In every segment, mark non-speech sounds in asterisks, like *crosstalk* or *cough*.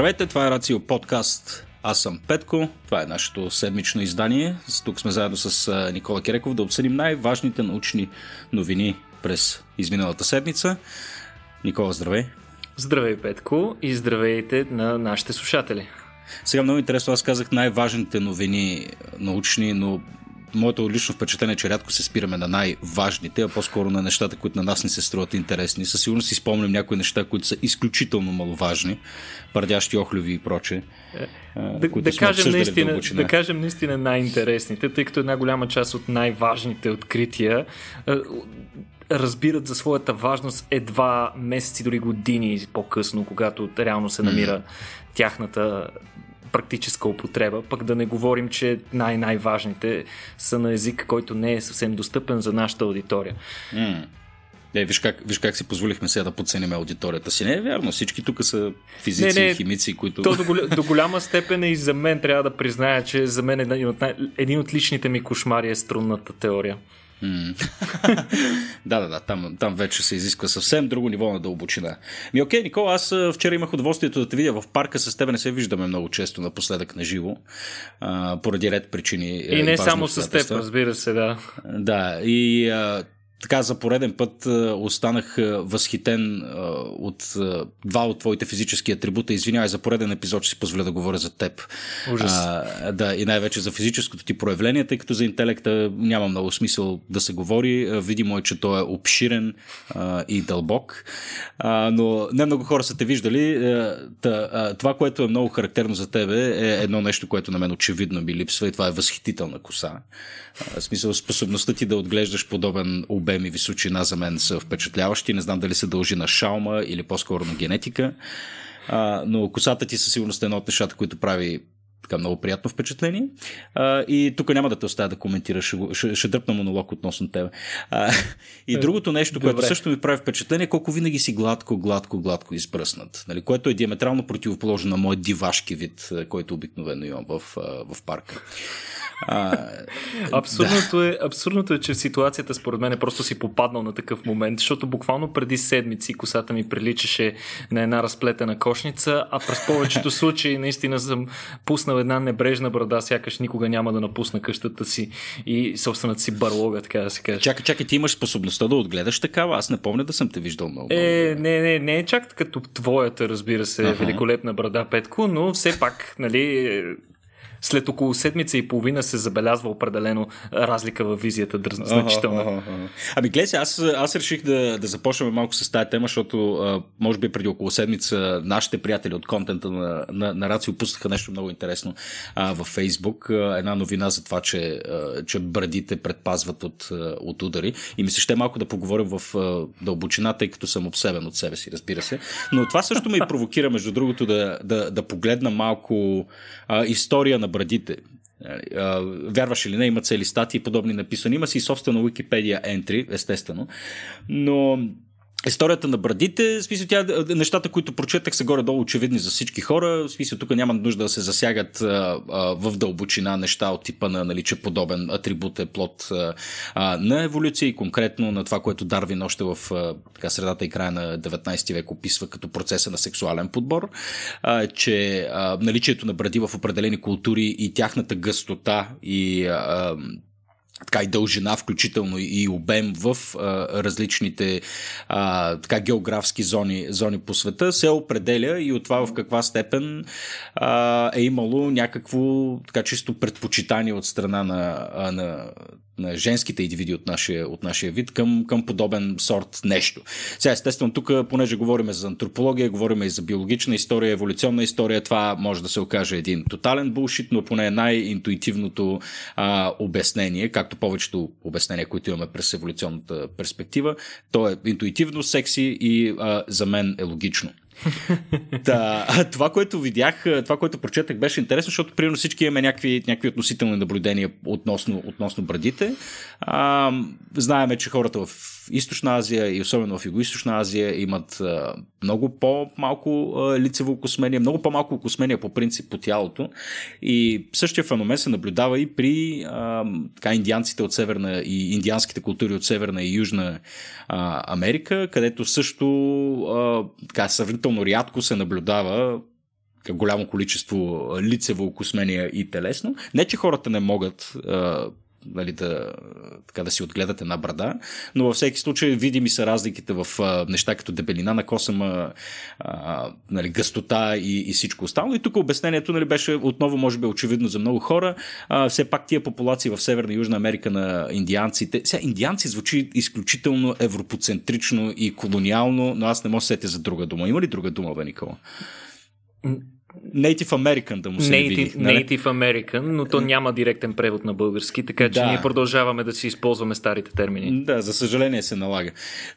Здравейте, това е Рацио подкаст. Аз съм Петко, това е нашето седмично издание. Тук сме заедно с Никола Киреков да обсъдим най-важните научни новини през изминалата седмица. Никола, здравей! Здравей, Петко, и здравейте на нашите слушатели. Сега много интересно, аз казах най-важните новини научни, но моето лично впечатление е, че рядко се спираме на най-важните, а по-скоро на нещата, които на нас не се струват интересни. Със сигурност си спомням някои неща, които са изключително маловажни, пардящи охлюви и проче. Е, да, да, кажем наистина, да кажем наистина най-интересните, тъй като една голяма част от най-важните открития разбират за своята важност едва месеци, дори години по-късно, когато реално се намира тяхната практическа употреба, пък да не говорим, че най-най-важните са на език, който не е съвсем достъпен за нашата аудитория. Mm. Е, виж как, виж как си позволихме сега да подценим аудиторията си. Не е вярно, всички тук са физици, не, не, химици, които... То до, голям, до голяма степен и за мен трябва да призная, че за мен един от, един от личните ми кошмари е струнната теория. *laughs* да, да, да, там, там вече се изисква съвсем друго ниво на дълбочина. Ми окей, Никола, аз вчера имах удоволствието да те видя в парка, с тебе не се виждаме много често напоследък на живо, поради ред причини. И не само с теб, разбира се, да. Да, и а, така за пореден път останах възхитен от два от твоите физически атрибута. Извинявай за пореден епизод, че си позволя да говоря за теб. Ужас. А, да, и най-вече за физическото ти проявление, тъй като за интелекта няма много смисъл да се говори. Видимо е, че той е обширен а, и дълбок. А, но не много хора са те виждали. Та, това, което е много характерно за тебе, е едно нещо, което на мен очевидно ми липсва и това е възхитителна коса. В смисъл, способността ти да отглеждаш подобен обем и височина за мен са впечатляващи. Не знам дали се дължи на шалма или по-скоро на генетика. А, но косата ти със сигурност е едно от нещата, които прави така много приятно впечатление. А, и тук няма да те оставя да коментираш, ще, ще, ще дръпна монолог относно тебе. А, и е, другото нещо, Добре. което също ми прави впечатление, е колко винаги си гладко, гладко, гладко избръснат. Нали, което е диаметрално противоположно на моят дивашки вид, който обикновено имам в, в парка. А, *laughs* абсурдното, да. е, абсурдното е, че ситуацията според мен е просто си попаднал на такъв момент, защото буквално преди седмици косата ми приличаше на една разплетена кошница, а през повечето *laughs* случаи наистина съм пуснал една небрежна брада, сякаш никога няма да напусна къщата си и собствената си барлога, така да се каже. Чакай, чакай, ти имаш способността да отгледаш такава? Аз не помня да съм те виждал много. Е, не, не, не е чак като твоята, разбира се, ага. великолепна брада, Петко, но все пак, нали, след около седмица и половина се забелязва определено разлика в визията значително. Ага, ага, ага. Ами гледай, аз, аз реших да, да започнем малко с тази тема, защото а, може би преди около седмица нашите приятели от контента на, на, на Рацио пуснаха нещо много интересно а, във Фейсбук. А, една новина за това, че, а, че брадите предпазват от, от удари. И ми се ще малко да поговорим в а, дълбочина, тъй като съм обсебен от себе си, разбира се. Но това също ме и провокира, между другото, да, да, да погледна малко а, история на брадите. Нали, вярваш или не, има цели статии подобни написани. Има си собствено Wikipedia entry, естествено. Но Историята на брадите, в смисъл тя, нещата, които прочетах са горе-долу очевидни за всички хора, в смисъл тук няма нужда да се засягат а, а, в дълбочина неща от типа на нали, че подобен атрибут е плод а, на еволюция и конкретно на това, което Дарвин още в а, така, средата и края на 19 век описва като процеса на сексуален подбор, а, че а, наличието на бради в определени култури и тяхната гъстота и а, така и дължина, включително и обем в а, различните а, така географски зони, зони по света, се определя и от това в каква степен а, е имало някакво така чисто предпочитание от страна на, на на женските индивиди от нашия, от нашия вид към, към подобен сорт нещо. Сега, естествено, тук, понеже говорим за антропология, говорим и за биологична история, еволюционна история, това може да се окаже един тотален булшит, но поне най-интуитивното а, обяснение, както повечето обяснения, които имаме през еволюционната перспектива, то е интуитивно, секси и а, за мен е логично. *laughs* Та, това, което видях, това, което прочетах, беше интересно, защото примерно всички имаме някакви, някакви относителни наблюдения относно, относно брадите. А, знаеме, че хората в Източна Азия и особено в Юго-Источна Азия имат а, много по-малко а, лицево космение, много по-малко космение по принцип по тялото. И същия феномен се наблюдава и при а, така, индианците от Северна и индианските култури от Северна и Южна а, Америка, където също а, така, сравнително рядко се наблюдава голямо количество лицево окосмение и телесно. Не, че хората не могат нали, да, така да си отгледате на брада, но във всеки случай видими са разликите в неща като дебелина на косама, а, нали, гъстота и, и всичко останало. И тук обяснението нали, беше отново, може би, очевидно за много хора. А, все пак тия популации в Северна и Южна Америка на индианците. Сега, индианци звучи изключително европоцентрично и колониално, но аз не мога да сетя за друга дума. Има ли друга дума, бе, Никола? Native American да му се Native, видих, нали? Native American, но то няма директен превод на български, така че да. ние продължаваме да си използваме старите термини. Да, за съжаление се налага.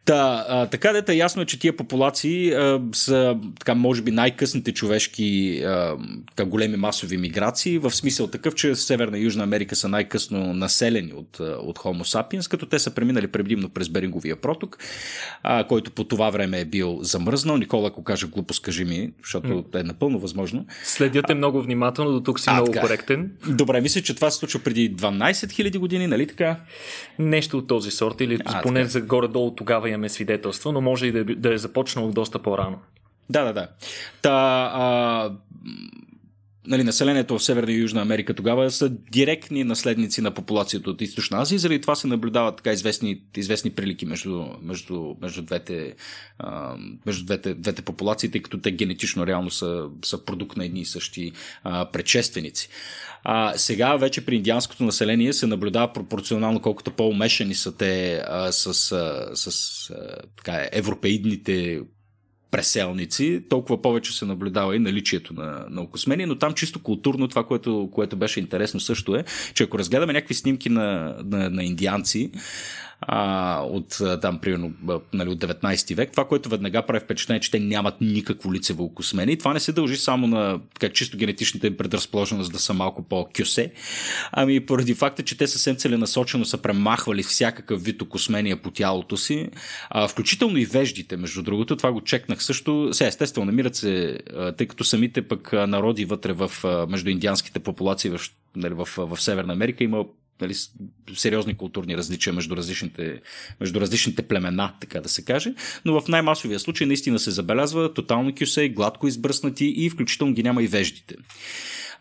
Та, а, така дета ясно е, че тия популации а, са, така, може би, най-късните човешки а, така, големи масови миграции, в смисъл такъв, че Северна и Южна Америка са най-късно населени от, от Homo sapiens, като те са преминали предимно през Беринговия проток, а, който по това време е бил замръзнал. Никола, ако кажа глупост, кажи ми, защото е напълно възможно възможно. Следяте много внимателно, до тук си а, много така. коректен. Добре, мисля, че това се случва преди 12 000 години, нали така? Нещо от този сорт, или а, поне така. за горе-долу тогава имаме свидетелство, но може и да, да е започнало доста по-рано. Да, да, да. Та, а, нали, населението в Северна и Южна Америка тогава са директни наследници на популацията от Източна Азия, заради това се наблюдават така известни, известни прилики между, между, между, двете, а, между двете, двете популации, тъй като те генетично реално са, са продукт на едни и същи а, предшественици. А, сега вече при индианското население се наблюдава пропорционално колкото по-умешани са те а, с, а, с а, така, европеидните преселници, толкова повече се наблюдава и наличието на, на окосмение, но там чисто културно това, което, което беше интересно също е, че ако разгледаме някакви снимки на, на, на индианци, а, от там, примерно, нали, от 19 век. Това, което веднага прави впечатление, че те нямат никакво лицево окосмение. И това не се дължи само на така, чисто генетичната им предразположеност да са малко по-кюсе, ами поради факта, че те съвсем целенасочено са премахвали всякакъв вид окосмения по тялото си, а, включително и веждите, между другото. Това го чекнах също. Сега, естествено, намират се, тъй като самите пък народи вътре в, между индианските популации в, нали, в, в Северна Америка има нали, сериозни културни различия между различните, между различните племена, така да се каже. Но в най-масовия случай наистина се забелязва тотално кюсе, гладко избръснати и включително ги няма и веждите.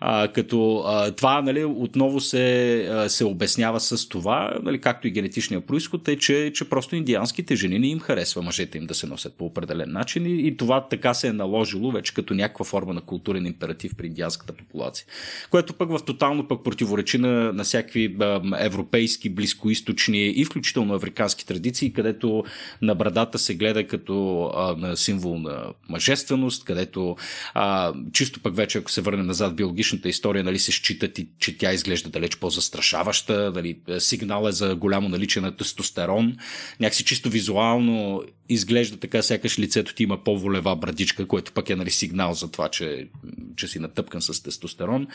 А, като а, това нали, отново се, а, се обяснява с това, нали, както и генетичния происход, е, че, че просто индианските жени не им харесва мъжете им да се носят по определен начин и, и това така се е наложило вече като някаква форма на културен императив при индианската популация. Което пък в тотално пък противоречи на, на всякакви а, европейски, близкоисточни и включително африкански традиции, където на брадата се гледа като а, на символ на мъжественост, където а, чисто пък вече, ако се върнем назад биологично биологичната история нали, се счита, че тя изглежда далеч по-застрашаваща, нали, сигнал е за голямо наличие на тестостерон, някакси чисто визуално изглежда така, сякаш лицето ти има по-волева брадичка, което пък е нали, сигнал за това, че, че си натъпкан с тестостерон.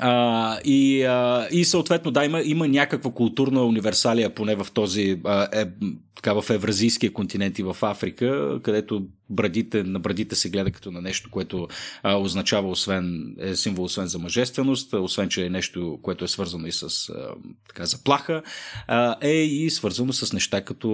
А, и, а, и съответно, да, има, има някаква културна универсалия, поне в този, а, е, така в евразийския континент и в Африка, където брадите, на брадите се гледа като на нещо, което а, означава освен, е символ освен за мъжественост, освен, че е нещо, което е свързано и с а, така, заплаха, а, е и свързано с неща като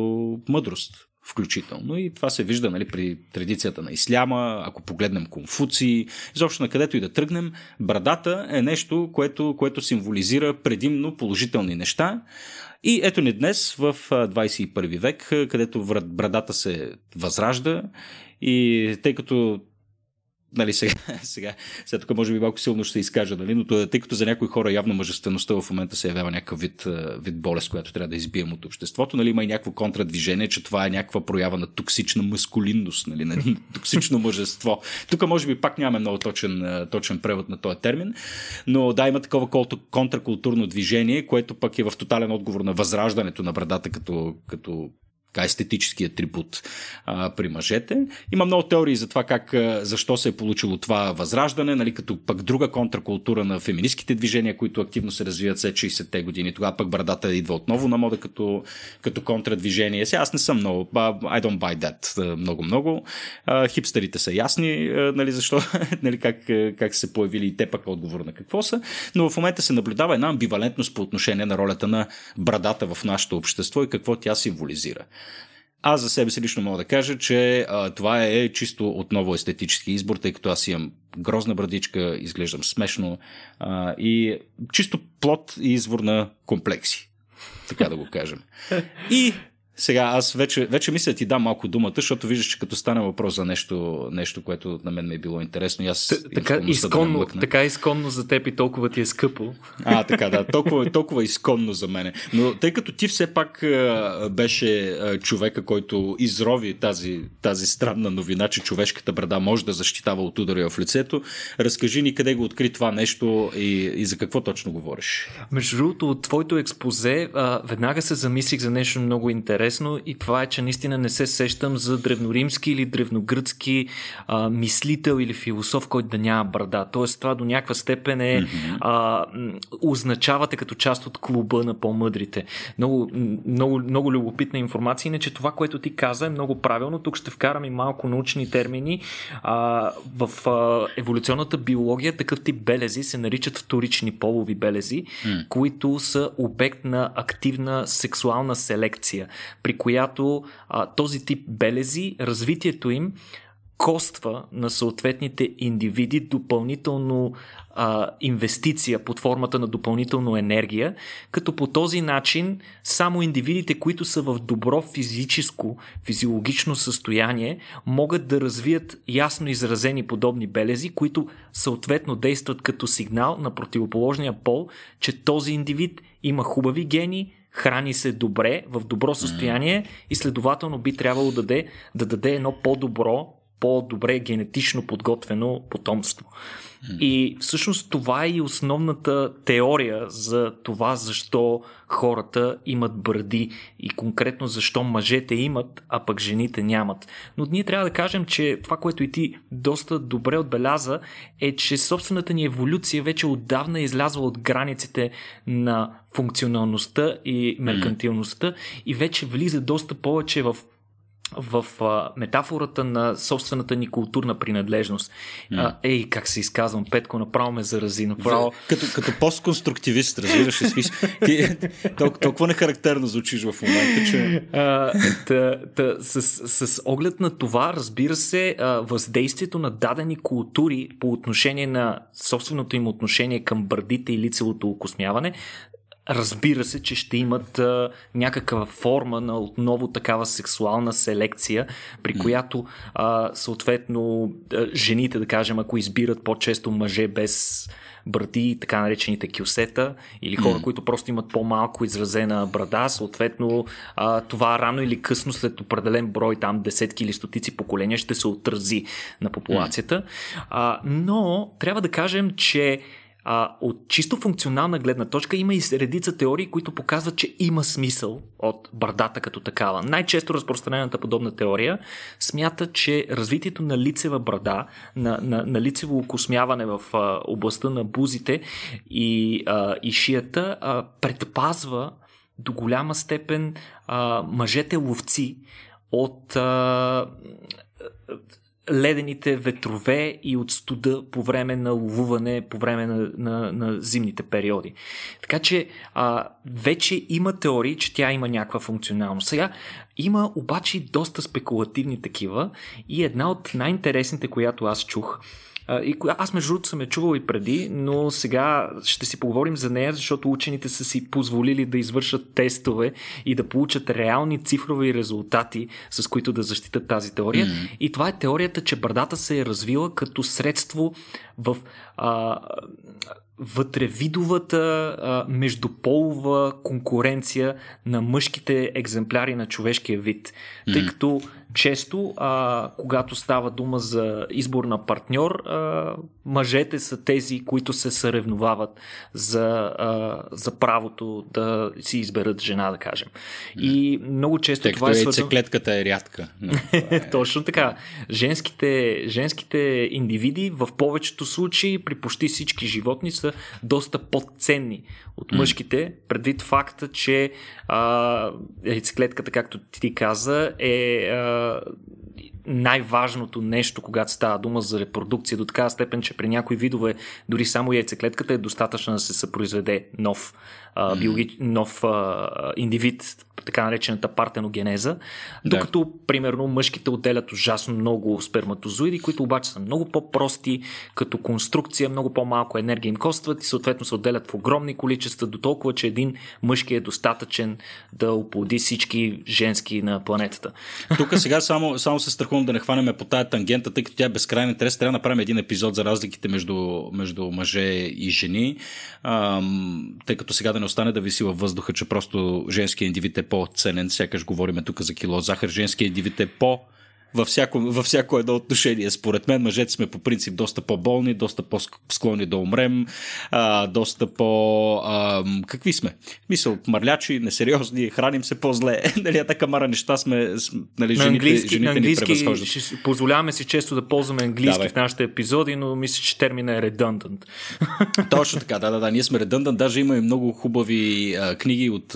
мъдрост включително. И това се вижда нали, при традицията на исляма, ако погледнем Конфуци, изобщо на където и да тръгнем, брадата е нещо, което, което символизира предимно положителни неща. И ето ни днес в 21 век, където брадата се възражда и тъй като нали, сега, *laughs* сега, сега тук може би малко силно ще се изкажа, нали, но тъй като за някои хора явно мъжествеността в момента се явява някакъв вид, вид болест, която трябва да избием от обществото, нали, има и някакво контрадвижение, че това е някаква проява на токсична маскулинност, нали, на *laughs* токсично мъжество. Тук може би пак нямаме много точен, точен превод на този термин, но да, има такова контракултурно движение, което пък е в тотален отговор на възраждането на брадата като, като така естетически атрибут а, при мъжете. Има много теории за това как, защо се е получило това възраждане, нали, като пък друга контракултура на феминистските движения, които активно се развиват след 60-те години. Тогава пък брадата идва отново на мода като, като контрадвижение. Сега аз не съм много, I don't buy that много-много. Хипстерите са ясни, нали, защо, *laughs* нали, как, как се появили и те пък отговор на какво са, но в момента се наблюдава една амбивалентност по отношение на ролята на брадата в нашето общество и какво тя символизира. Аз за себе си лично мога да кажа, че а, това е чисто отново естетически избор, тъй като аз имам грозна брадичка, изглеждам смешно а, и чисто плод и извор на комплекси, така да го кажем. И сега, аз вече, вече мисля ти дам малко думата, защото виждаш, че като стане въпрос за нещо, нещо което на мен ми е било интересно. аз Т- така, изконно, да така изконно за теб и толкова ти е скъпо. А, така, да. Толкова, толкова изконно за мене. Но тъй като ти все пак а, беше а, човека, който изрови тази, тази странна новина, че човешката брада може да защитава от удари в лицето, разкажи ни къде го откри това нещо и, и за какво точно говориш. Между другото, от твоето експозе а, веднага се замислих за нещо много интересно интересно и това е, че наистина не се сещам за древноримски или древногръцки а, мислител или философ, който да няма брада. Тоест това до някаква степен е а, означавате като част от клуба на по-мъдрите. Много, много, много любопитна информация, иначе това, което ти каза е много правилно. Тук ще вкарам и малко научни термини. А, в а, еволюционната биология такъв тип белези се наричат вторични полови белези, mm. които са обект на активна сексуална селекция при която а, този тип белези, развитието им коства на съответните индивиди допълнително а, инвестиция под формата на допълнително енергия, като по този начин само индивидите, които са в добро физическо, физиологично състояние, могат да развият ясно изразени подобни белези, които съответно действат като сигнал на противоположния пол, че този индивид има хубави гени, храни се добре, в добро състояние и следователно би трябвало да даде, да даде едно по-добро, по-добре генетично подготвено потомство. И всъщност това е и основната теория за това защо хората имат бради и конкретно защо мъжете имат, а пък жените нямат. Но ние трябва да кажем, че това, което и ти доста добре отбеляза, е, че собствената ни еволюция вече отдавна е излязла от границите на функционалността и меркантилността и вече влиза доста повече в в а, метафората на собствената ни културна принадлежност. Mm. А, ей, как се изказвам, Петко, направо ме зарази. Направо... Като, като постконструктивист, разбираш ли смисъл? Ти, толкова, толкова нехарактерно звучиш в момента, че... А, та, та, с, с оглед на това, разбира се, а, въздействието на дадени култури по отношение на собственото им отношение към бърдите и лицевото окосмяване разбира се, че ще имат а, някаква форма на отново такава сексуална селекция, при която а, съответно жените, да кажем, ако избират по-често мъже без бради, така наречените кюсета, или хора, mm. които просто имат по-малко изразена брада, съответно а, това рано или късно след определен брой, там десетки или стотици поколения, ще се отрази на популацията. Mm. А, но трябва да кажем, че а, от чисто функционална гледна точка има и редица теории, които показват, че има смисъл от брадата като такава. Най-често разпространената подобна теория смята, че развитието на лицева брада, на, на, на лицево окосмяване в а, областта на бузите и, а, и шията а, предпазва до голяма степен а, мъжете ловци от а, ледените ветрове и от студа по време на ловуване, по време на, на, на зимните периоди. Така че а, вече има теории, че тя има някаква функционалност. Сега има обаче доста спекулативни такива и една от най-интересните, която аз чух, и аз между другото съм я чувал и преди, но сега ще си поговорим за нея, защото учените са си позволили да извършат тестове и да получат реални цифрови резултати, с които да защитат тази теория. Mm-hmm. И това е теорията, че брадата се е развила като средство в а, вътревидовата а, междуполова конкуренция на мъжките екземпляри на човешкия вид. Mm-hmm. Тъй като често, а, когато става дума за избор на партньор, а, мъжете са тези, които се съревновават за, а, за правото да си изберат жена, да кажем. И много често Тъй това е свързано... клетката е рядка. *laughs* Е... Точно така. Женските, женските индивиди в повечето случаи при почти всички животни са доста по-ценни от мъжките, предвид факта, че а, яйцеклетката, както ти каза, е а, най-важното нещо, когато става дума за репродукция, до такава степен, че при някои видове дори само яйцеклетката е достатъчно да се съпроизведе нов, а, биологич... нов а, индивид, така наречената партеногенеза, да. докато, примерно, мъжките отделят ужасно много сперматозоиди, които обаче са много по-прости като конструкция, много по-малко енергия им костват и съответно се отделят в огромни количества, до толкова, че един мъжки е достатъчен да оплоди всички женски на планетата. Тук сега само, само се страхувам да не хванеме по тая тангента, тъй като тя е безкрайен интерес. Трябва да направим един епизод за разликите между, между мъже и жени, ам, тъй като сега да не остане да виси във въздуха, че просто женският индивид е по-ценен. Сякаш говориме тук за кило захар. Женският индивид е по- във всяко, във всяко едно отношение. Според мен мъжете сме по принцип доста по-болни, доста по-склонни да умрем, а, доста по... А, какви сме? Мисъл, мърлячи, несериозни, храним се по-зле. *laughs* нали, така мара неща сме, нали, на жените, английски, жените на английски, ни. Позволяваме си често да ползваме английски Давай. в нашите епизоди, но мисля, че термина е redundant. *laughs* Точно така, да, да, да. Ние сме redundant. Даже има и много хубави а, книги от,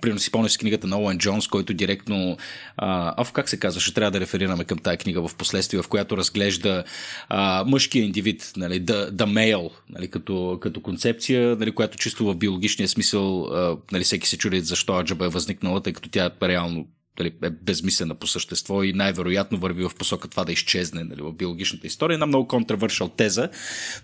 примерно си помня книгата на Оуен Джонс, който директно, а, а как се казваше, трябва да реферираме върнем към тази книга в последствие, в която разглежда а, мъжкия индивид, нали, the, the male, нали, като, като концепция, нали, която чисто в биологичния смисъл, а, нали, всеки се чуди защо Аджаба е възникнала, тъй като тя реално нали, е безмислена по същество и най-вероятно върви в посока това да изчезне нали, в биологичната история. Една много контравършал теза,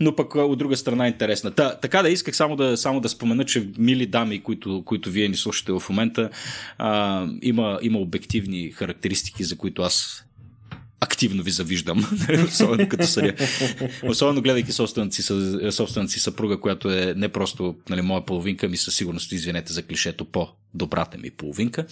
но пък от друга страна е интересна. Та, така да исках само да, само да спомена, че мили дами, които, които вие ни слушате в момента, а, има, има обективни характеристики, за които аз активно ви завиждам, *laughs* особено като съдя. Особено гледайки собствената си, собствената си съпруга, която е не просто нали, моя половинка, ми със сигурност, извинете за клишето, по добрата ми половинка.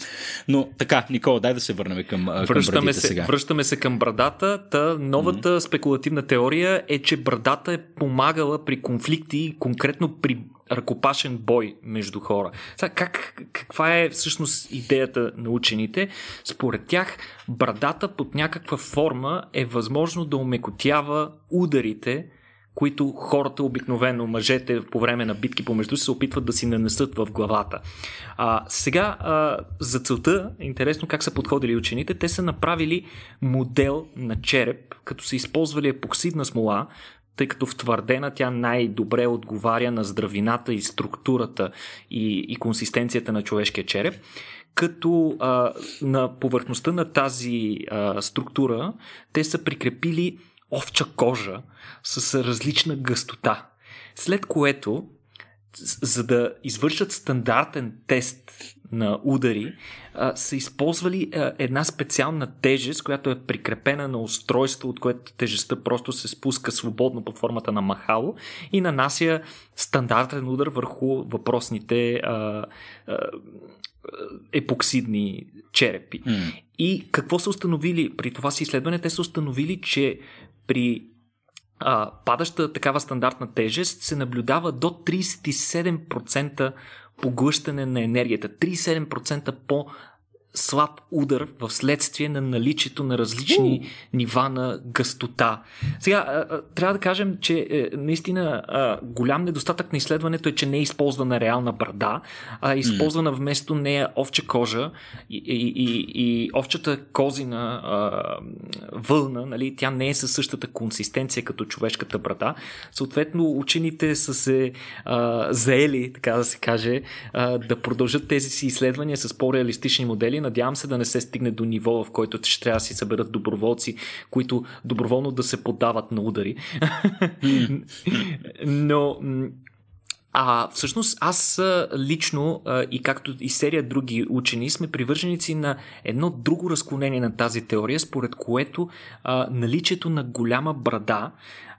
Но така, Никола, дай да се върнем към, връщаме към се, сега. Връщаме се към брадата. Та новата mm-hmm. спекулативна теория е, че брадата е помагала при конфликти, конкретно при ръкопашен бой между хора. Сега, как, каква е всъщност идеята на учените? Според тях, брадата под някаква форма е възможно да умекотява ударите, които хората обикновено, мъжете по време на битки помежду се опитват да си нанесат в главата. А, сега, а, за целта, интересно как са подходили учените, те са направили модел на череп, като са използвали епоксидна смола, тъй като втвърдена тя най-добре отговаря на здравината и структурата и, и консистенцията на човешкия череп като а, на повърхността на тази а, структура те са прикрепили овча кожа с различна гъстота. След което, за да извършат стандартен тест на удари, са използвали една специална тежест, която е прикрепена на устройство, от което тежестта просто се спуска свободно под формата на махало и нанася стандартен удар върху въпросните а, а, епоксидни черепи. Mm. И какво са установили при това си изследване? Те са установили, че при а, падаща такава стандартна тежест се наблюдава до 37% поглъщане на енергията. 37% по слаб удар в следствие на наличието на различни uh. нива на гъстота. Сега, трябва да кажем, че е, наистина голям недостатък на изследването е, че не е използвана реална брада, а е използвана вместо нея овча кожа и, и, и, и овчата козина вълна, нали, тя не е със същата консистенция като човешката брада. Съответно, учените са се а, заели, така да се каже, а, да продължат тези си изследвания с по-реалистични модели, Надявам се да не се стигне до ниво, в който ще трябва да си съберат доброволци, които доброволно да се подават на удари. *laughs* Но а всъщност аз лично и както и серия други учени сме привърженици на едно друго разклонение на тази теория, според което а, наличието на голяма брада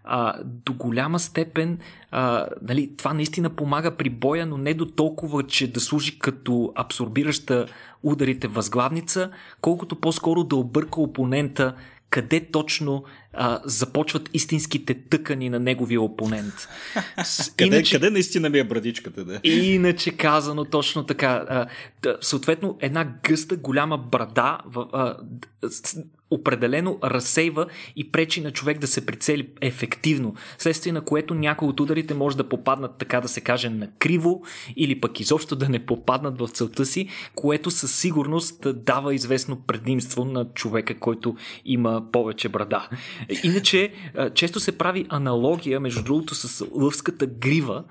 а, до голяма степен а, нали, това наистина помага при боя, но не до толкова, че да служи като абсорбираща ударите възглавница, колкото по-скоро да обърка опонента къде точно а, започват истинските тъкани на неговия опонент. *laughs* къде, иначе, къде наистина ми е брадичката? Да? *laughs* Иначе казано точно така. А, съответно, една гъста, голяма брада, в, а, определено разсейва и пречи на човек да се прицели ефективно, следствие на което някои от ударите може да попаднат, така да се каже, на криво или пък изобщо да не попаднат в целта си, което със сигурност дава известно предимство на човека, който има повече брада. Иначе, често се прави аналогия, между другото, с лъвската грива,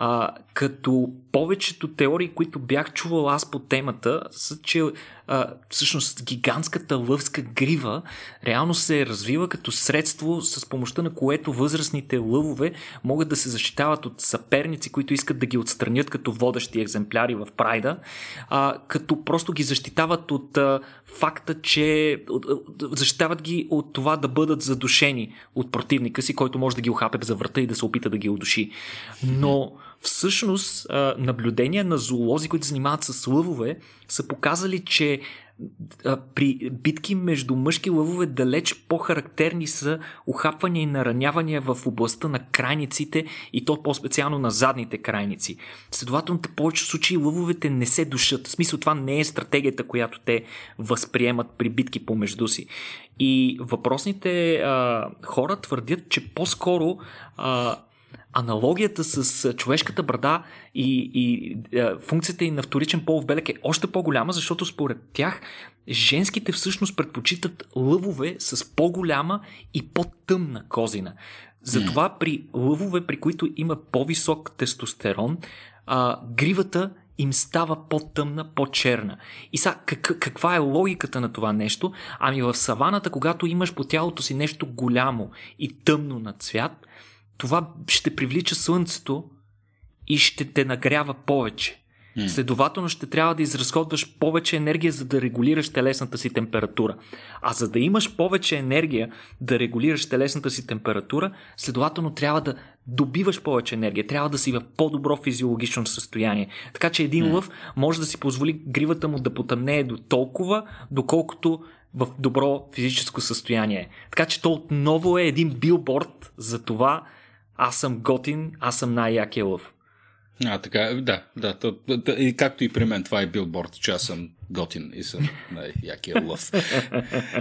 а, като повечето теории, които бях чувал аз по темата, са, че а, всъщност гигантската лъвска грива реално се развива като средство, с помощта на което възрастните лъвове могат да се защитават от съперници, които искат да ги отстранят като водещи екземпляри в прайда, а, като просто ги защитават от а, факта, че защитават ги от това да бъдат задушени от противника си, който може да ги охапе за врата и да се опита да ги удуши. Но Всъщност, наблюдения на зоолози, които занимават с лъвове, са показали, че при битки между мъжки лъвове далеч по-характерни са ухапвания и наранявания в областта на крайниците и то по-специално на задните крайници. Следователно, в повечето случаи лъвовете не се душат. В смисъл това не е стратегията, която те възприемат при битки помежду си. И въпросните а, хора твърдят, че по-скоро а, аналогията с човешката брада и, и е, функцията и на вторичен полов белек е още по-голяма, защото според тях женските всъщност предпочитат лъвове с по-голяма и по-тъмна козина. Затова при лъвове, при които има по-висок тестостерон, а, гривата им става по-тъмна, по-черна. И сега, как, каква е логиката на това нещо? Ами в саваната, когато имаш по тялото си нещо голямо и тъмно на цвят, това ще привлича слънцето и ще те нагрява повече. Mm. Следователно ще трябва да изразходваш повече енергия, за да регулираш телесната си температура. А за да имаш повече енергия да регулираш телесната си температура, следователно трябва да добиваш повече енергия, трябва да си в по-добро физиологично състояние. Така че един mm. лъв може да си позволи гривата му да потъмнее до толкова, доколкото в добро физическо състояние. Така че то отново е един билборд за това, аз съм готин, аз съм най-якия лъв. А, така, да, да. То, то, и както и при мен, това е билборд, че аз съм готин и съм най-якия лъв.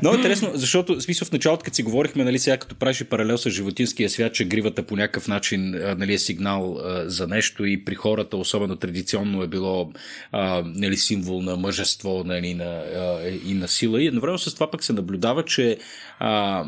Много *laughs* интересно, защото, смисъл, в началото, като си говорихме, нали, сега като правиш паралел с животинския свят, че гривата по някакъв начин нали, е сигнал а, за нещо и при хората, особено традиционно, е било а, нали, символ на мъжество нали, на, а, и на сила. И едновременно с това пък се наблюдава, че а,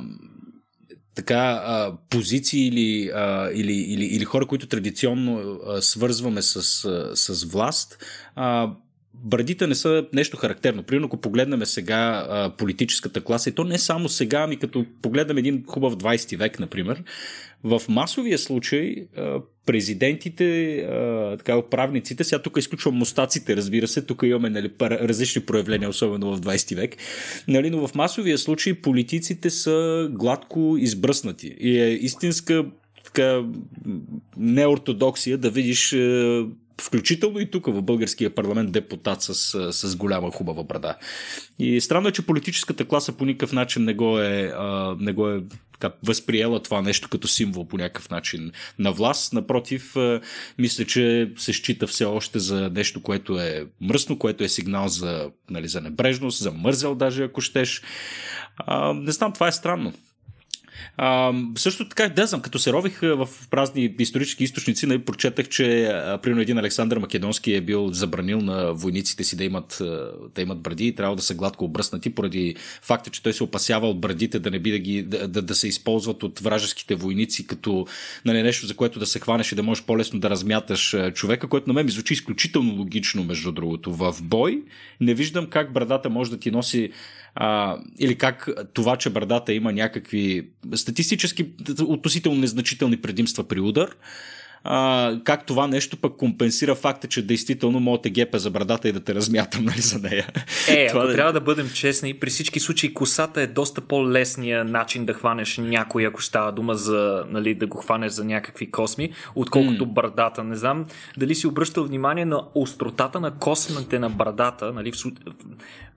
така а, позиции или, а, или, или, или хора, които традиционно а, свързваме с, а, с власт, а, брадите не са нещо характерно. Примерно, ако погледнем сега а, политическата класа, и то не само сега, ами като погледнем един хубав 20 век, например, в масовия случай президентите, така, управниците, сега тук изключвам мустаците, разбира се, тук имаме нали, различни проявления, особено в 20 век, нали, но в масовия случай политиците са гладко избръснати. И е истинска така, неортодоксия да видиш включително и тук в българския парламент депутат с, с голяма хубава брада. И странно е, че политическата класа по никакъв начин не го е, а, не го е така, възприела това нещо като символ по някакъв начин на власт. Напротив, а, мисля, че се счита все още за нещо, което е мръсно, което е сигнал за, нали, за небрежност, за мързел даже, ако щеш. А, не знам, това е странно. А, също така, да знам, като се рових в празни исторически източници, нали, прочетах, че примерно един Александър Македонски е бил забранил на войниците си да имат, да имат бради и трябва да са гладко обръснати поради факта, че той се опасява от брадите да не би да, ги, да, да, да се използват от вражеските войници като нали, нещо, за което да се хванеш и да можеш по-лесно да размяташ човека, което на мен ми звучи изключително логично, между другото. В бой не виждам как брадата може да ти носи а, или как това, че брадата има някакви статистически относително незначителни предимства при удар, а, как това нещо пък компенсира факта, че действително мога те гепе за брадата и да те размятам *laughs* нали, за нея. Е, *laughs* това ако да... трябва да бъдем честни, при всички случаи косата е доста по-лесния начин да хванеш някой, ако става дума за нали, да го хванеш за някакви косми, отколкото mm. брадата. Не знам дали си обръщал внимание на остротата на космите на брадата, нали, в,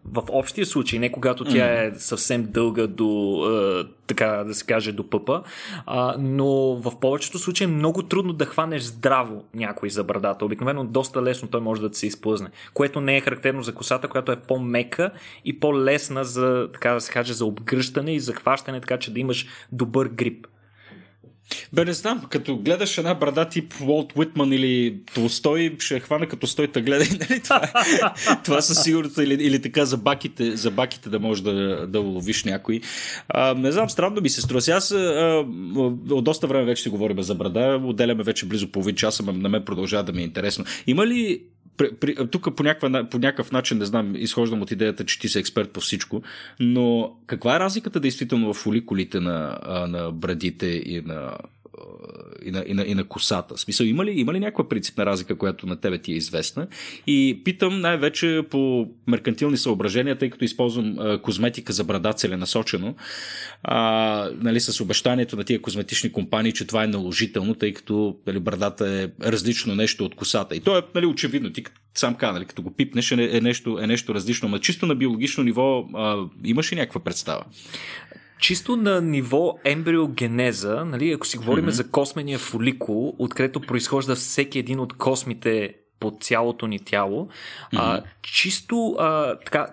в общия случай, не когато тя е съвсем дълга до, е, така да се каже, до пъпа, а, но в повечето случаи е много трудно да хванеш здраво някой за брадата. Обикновено доста лесно той може да се изплъзне, което не е характерно за косата, която е по-мека и по-лесна за, така да се каже, за обгръщане и захващане, така че да имаш добър грип. Бе, не знам, като гледаш една брада тип Волт Уитман или Толстой, ще хвана като стой та гледай, *laughs* нали? Това, е, *laughs* това със сигурност или, или така за баките, за баките да можеш да, да ловиш някой. А, не знам, странно ми се струва. Аз а, от доста време вече си говорим за брада, отделяме вече близо половин час, а на мен продължава да ми е интересно. Има ли при, при, тук по, някаква, по някакъв начин, не знам, изхождам от идеята, че ти си експерт по всичко, но каква е разликата действително в фоликулите на, на брадите и на и на, и на, и на косата. В смисъл, има ли, има ли някаква принципна разлика, която на тебе ти е известна? И питам най-вече по меркантилни съображения, тъй като използвам а, козметика за брада целенасочено, а, нали, с обещанието на тия козметични компании, че това е наложително, тъй като нали, брадата е различно нещо от косата. И то е нали, очевидно. Ти сам каза, нали, като го пипнеш е, е, нещо, е нещо различно. Но чисто на биологично ниво а, имаш ли някаква представа? Чисто на ниво ембриогенеза, нали, ако си говорим mm-hmm. за космения фоликул, откъдето произхожда всеки един от космите по цялото ни тяло, mm-hmm. а, чисто а, така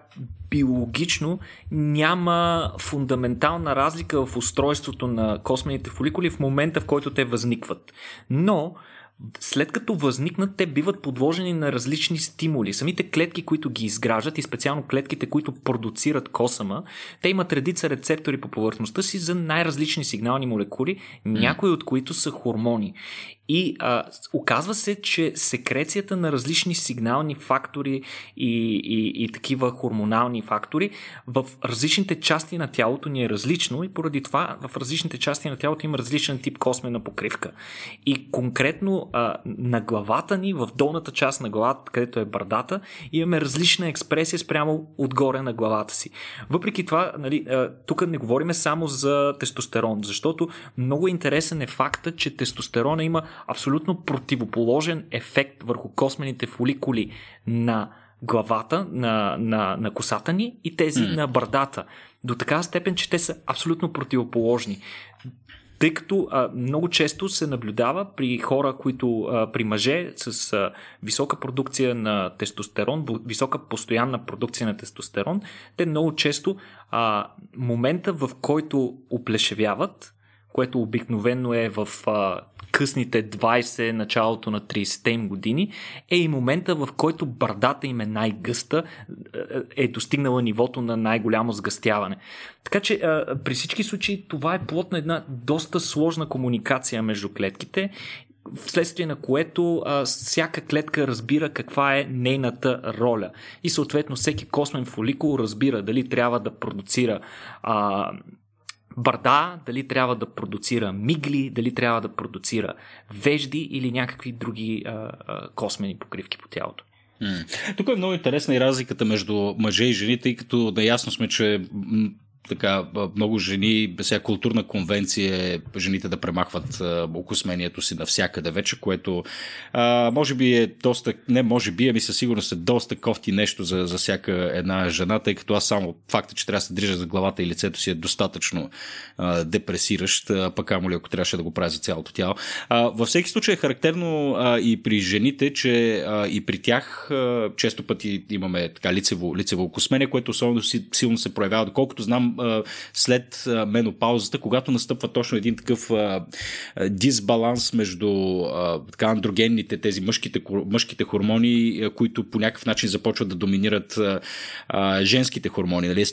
биологично няма фундаментална разлика в устройството на космените фоликули в момента, в който те възникват. Но след като възникнат, те биват подложени на различни стимули. Самите клетки, които ги изграждат и специално клетките, които продуцират косама, те имат редица рецептори по повърхността си за най-различни сигнални молекули, някои от които са хормони. И а, оказва се, че секрецията на различни сигнални фактори и, и, и такива хормонални фактори в различните части на тялото ни е различно и поради това в различните части на тялото има различен тип космена покривка. И конкретно а, на главата ни, в долната част на главата, където е бърдата, имаме различна експресия спрямо отгоре на главата си. Въпреки това, нали, тук не говориме само за тестостерон, защото много интересен е факта, че тестостерона има абсолютно противоположен ефект върху космените фоликули на главата, на, на, на косата ни и тези mm. на бърдата. До такава степен, че те са абсолютно противоположни. Тъй като а, много често се наблюдава при хора, които а, при мъже с а, висока продукция на тестостерон, висока постоянна продукция на тестостерон, те много често а, момента в който оплешевяват, което обикновено е в а, късните 20, началото на 30-те им години, е и момента в който бърдата им е най-гъста, е достигнала нивото на най-голямо сгъстяване. Така че а, при всички случаи това е плод на една доста сложна комуникация между клетките вследствие на което а, всяка клетка разбира каква е нейната роля. И съответно всеки космен фоликул разбира дали трябва да продуцира а, бърда, дали трябва да продуцира мигли, дали трябва да продуцира вежди или някакви други а, а, космени покривки по тялото. Тук е много интересна и разликата между мъже и жени, тъй като наясно сме, че така, много жени, всяка културна конвенция е жените да премахват окосмението си навсякъде вече, което а, може би е доста, не може би, ами със сигурност е доста кофти нещо за, за всяка една жена, тъй като аз само факта, че трябва да се дрижа за главата и лицето си е достатъчно а, депресиращ, пък амо ли ако трябваше да го прави за цялото тяло. А, във всеки случай е характерно а, и при жените, че а, и при тях а, често пъти имаме така лицево, лицево окосмение, което особено си, силно се проявява, доколкото знам след менопаузата, когато настъпва точно един такъв дисбаланс между така андрогенните, тези мъжките, мъжките хормони, които по някакъв начин започват да доминират женските хормони, нали, е,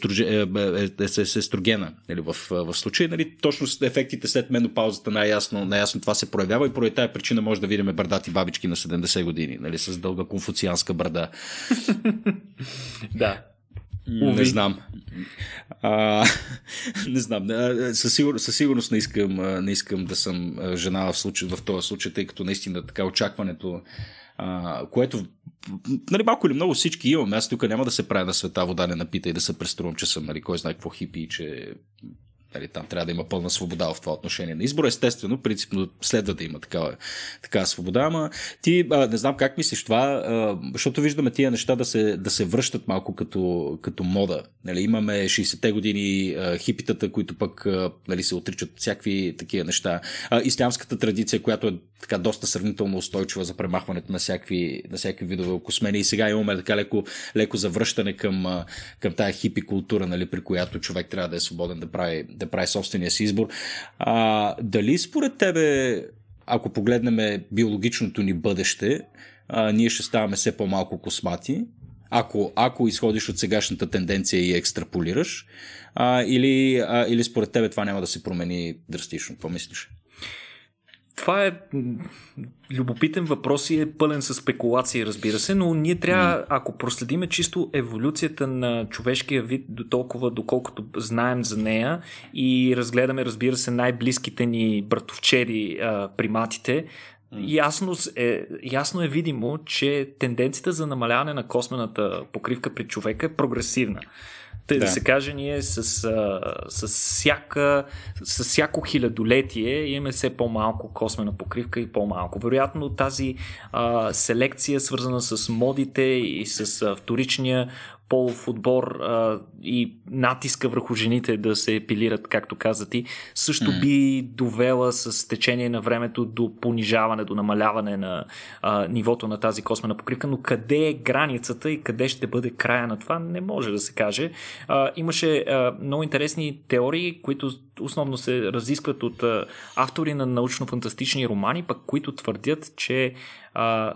е, е, с естрогена нали, в, в случая. Нали, точно ефектите след менопаузата най-ясно, най-ясно това се проявява и поради тази причина може да видим бърдати бабички на 70 години, нали, с дълга конфуцианска брада. *laughs* *laughs* да. Не знам. А, *laughs* не знам. Със, сигур, със сигурност не искам, не искам да съм жена в, случай, в този случай, тъй като наистина така очакването, а, което нали, малко или много всички имаме. Аз тук няма да се правя на света вода не напита и да се преструвам, че съм нали, кой знае какво хипи и че Нали, там трябва да има пълна свобода в това отношение на избора. Естествено, принципно следва да има такава, такава свобода, ама ти а, не знам как мислиш това, а, защото виждаме тия неща да се, да се връщат малко като, като мода. Нали, имаме 60-те години а, хипитата, които пък а, нали, се отричат от всякакви такива неща. А, ислямската традиция, която е така доста сравнително устойчива за премахването на всякакви, на всякакви видове окосмени. И сега имаме така леко, леко завръщане към, към тая хипи култура, нали, при която човек трябва да е свободен да прави, да прави собствения си избор. А, дали според тебе, ако погледнем биологичното ни бъдеще, а, ние ще ставаме все по-малко космати, ако, ако изходиш от сегашната тенденция и екстраполираш, а, или, а, или според тебе това няма да се промени драстично? Какво мислиш? Това е любопитен въпрос и е пълен с спекулации, разбира се, но ние трябва, ако проследиме чисто еволюцията на човешкия вид до толкова, доколкото знаем за нея и разгледаме, разбира се, най-близките ни братовчери, приматите, Ясно е, ясно е видимо, че тенденцията за намаляване на космената покривка при човека е прогресивна. Тъй да. да се каже, ние с, с, всяка, с всяко хилядолетие имаме все по-малко космена покривка и по-малко. Вероятно тази а, селекция, свързана с модите и с а, вторичния полов отбор а, и натиска върху жените да се епилират, както каза ти, също mm. би довела с течение на времето до понижаване, до намаляване на а, нивото на тази космена покривка, но къде е границата и къде ще бъде края на това, не може да се каже. А, имаше а, много интересни теории, които основно се разискват от а, автори на научно-фантастични романи, пък които твърдят, че а,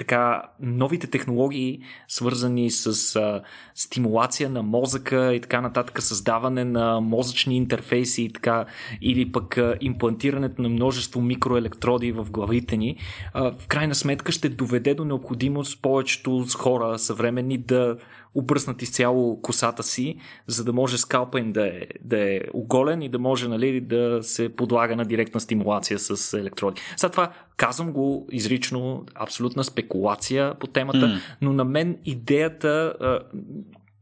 така новите технологии, свързани с а, стимулация на мозъка и така нататък, създаване на мозъчни интерфейси и така, или пък а, имплантирането на множество микроелектроди в главите ни, а, в крайна сметка ще доведе до необходимост повечето хора съвременни да обръснат изцяло косата си, за да може скалпа им да е, да е оголен и да може нали, да се подлага на директна стимулация с електроди. Сега това казвам го изрично, абсолютна спекулация по темата, mm. но на мен идеята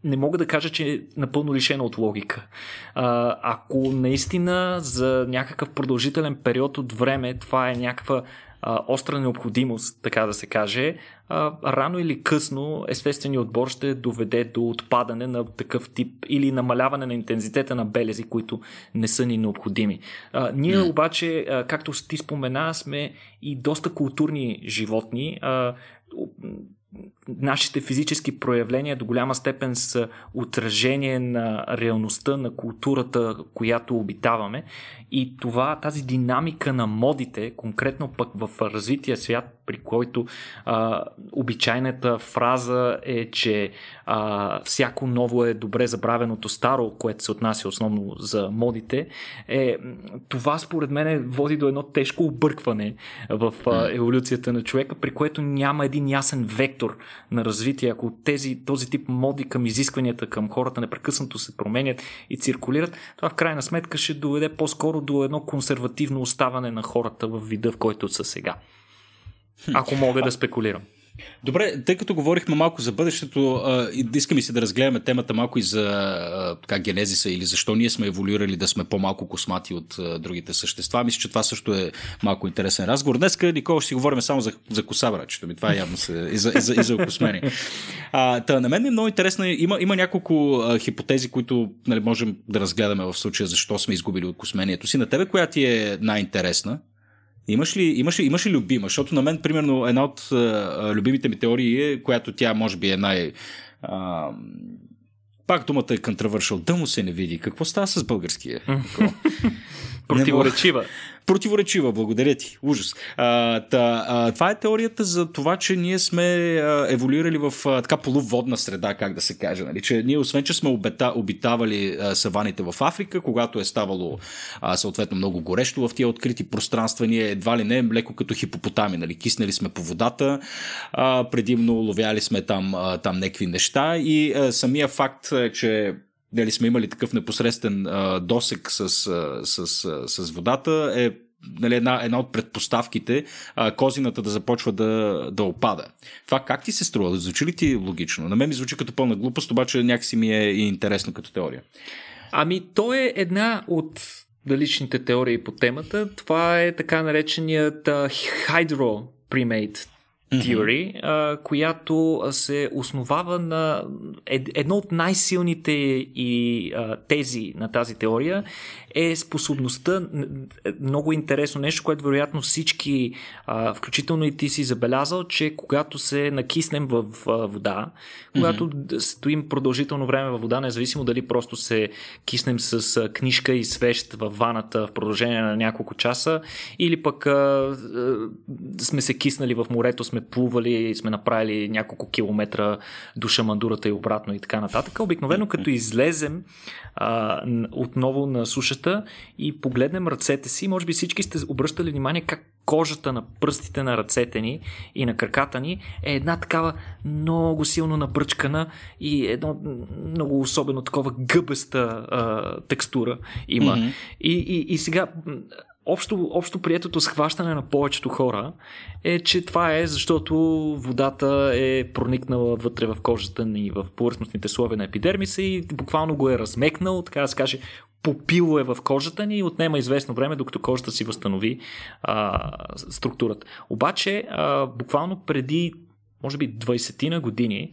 не мога да кажа, че е напълно лишена от логика. А, ако наистина за някакъв продължителен период от време това е някаква а, остра необходимост, така да се каже, а, рано или късно естественият отбор ще доведе до отпадане на такъв тип или намаляване на интензитета на белези, които не са ни необходими. А, ние mm. обаче, а, както ти спомена, сме и доста културни животни. А, нашите физически проявления до голяма степен са отражение на реалността, на културата, която обитаваме. И това, тази динамика на модите, конкретно пък в развития свят, при който а, обичайната фраза е, че а, всяко ново е добре забравеното старо, което се отнася основно за модите, е, това според мен води до едно тежко объркване в а, еволюцията на човека, при което няма един ясен вектор на развитие. Ако тези, този тип моди към изискванията към хората непрекъснато се променят и циркулират, това в крайна сметка ще доведе по-скоро до едно консервативно оставане на хората в вида, в който са сега. Ако мога да спекулирам. Добре, тъй като говорихме малко за бъдещето, а, иска ми се да разгледаме темата малко и за а, генезиса или защо ние сме еволюирали да сме по-малко космати от другите същества. Мисля, че това също е малко интересен разговор. Днес, Никола, ще си говорим само за, за коса, ми. Това е явно се, и, за, и, за, и за окосмени. А, та, на мен е много интересно. Има, има няколко а, хипотези, които нали, можем да разгледаме в случая защо сме изгубили от космението си. На тебе коя ти е най-интересна? Имаш ли, имаш, ли, имаш ли любима? Защото на мен, примерно, една от а, любимите ми теории е, която тя може би е най... А, пак думата е controversial, да му се не види. Какво става с българския? *laughs* Противоречива. Противоречива, благодаря ти. Ужас. А, та, а, това е теорията за това, че ние сме еволюирали в а, така полуводна среда, как да се каже. Нали? Че ние, освен че сме обета, обитавали а, саваните в Африка, когато е ставало а, съответно много горещо в тия открити пространства, ние едва ли не леко като хипопотами. Нали? Киснали сме по водата, а, предимно ловяли сме там, а, там някакви неща и а, самия факт, че дали сме имали такъв непосредствен а, досек с, а, с, с, с водата, е нали, една, една от предпоставките а, козината да започва да, да опада. Това как ти се струва? Звучи ли ти логично? На мен ми звучи като пълна глупост, обаче някакси ми е и интересно като теория. Ами, то е една от наличните теории по темата. Това е така нареченият uh, Hydro Primate Theory, mm-hmm. която се основава на едно от най-силните и тези на тази теория е способността, много интересно нещо, което вероятно всички, включително и ти си забелязал, че когато се накиснем в вода, когато mm-hmm. стоим продължително време във вода, независимо дали просто се киснем с книжка и свещ в ваната в продължение на няколко часа, или пък сме се киснали в морето, сме плували, сме направили няколко километра до Шамандурата и обратно и така нататък. Обикновено като излезем а, отново на сушата и погледнем ръцете си, може би всички сте обръщали внимание как кожата на пръстите на ръцете ни и на краката ни е една такава много силно набръчкана и едно много особено такова гъбеста а, текстура има. Mm-hmm. И, и, и сега общо, общо приетото схващане на повечето хора е, че това е защото водата е проникнала вътре в кожата ни, в повърхностните слоеве на епидермиса и буквално го е размекнал, така да се каже, попило е в кожата ни и отнема известно време, докато кожата си възстанови а, структурата. Обаче, а, буквално преди, може би, 20 на години,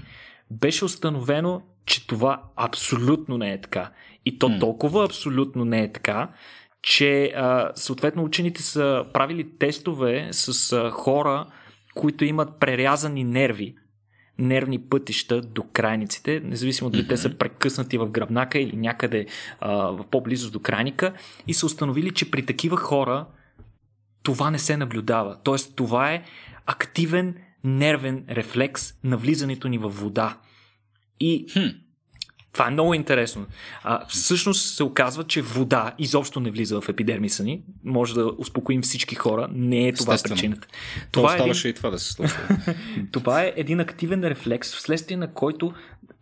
беше установено, че това абсолютно не е така. И то толкова абсолютно не е така, че а, съответно учените са правили тестове с а, хора, които имат прерязани нерви, нервни пътища до крайниците, независимо дали mm-hmm. те са прекъснати в гръбнака или някъде а, в по-близост до крайника и са установили, че при такива хора това не се наблюдава. Тоест това е активен нервен рефлекс на влизането ни в вода. И hmm. Това е много интересно. А, всъщност се оказва, че вода изобщо не влиза в епидермиса ни. Може да успокоим всички хора. Не е това Естествено. причината. Това, това е един... и това да се случва. *laughs* това е един активен рефлекс, вследствие на който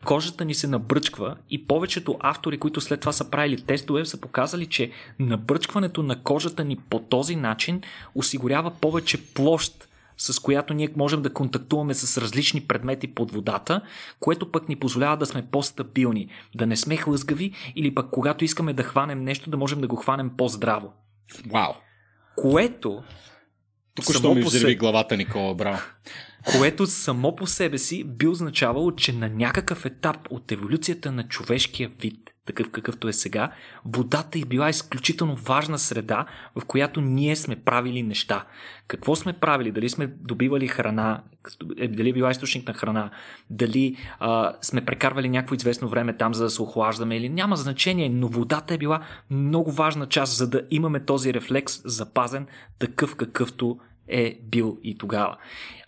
кожата ни се набръчква и повечето автори, които след това са правили тестове, са показали, че набръчкването на кожата ни по този начин осигурява повече площ с която ние можем да контактуваме с различни предмети под водата, което пък ни позволява да сме по-стабилни, да не сме хлъзгави или пък когато искаме да хванем нещо, да можем да го хванем по-здраво. Вау! Което тук що ми взриви главата, Никола, браво. Което само по себе си би означавало, че на някакъв етап от еволюцията на човешкия вид такъв какъвто е сега, водата е била изключително важна среда, в която ние сме правили неща. Какво сме правили? Дали сме добивали храна, е, дали е била източник на храна, дали а, сме прекарвали някакво известно време там, за да се охлаждаме или няма значение, но водата е била много важна част, за да имаме този рефлекс запазен такъв какъвто е бил и тогава.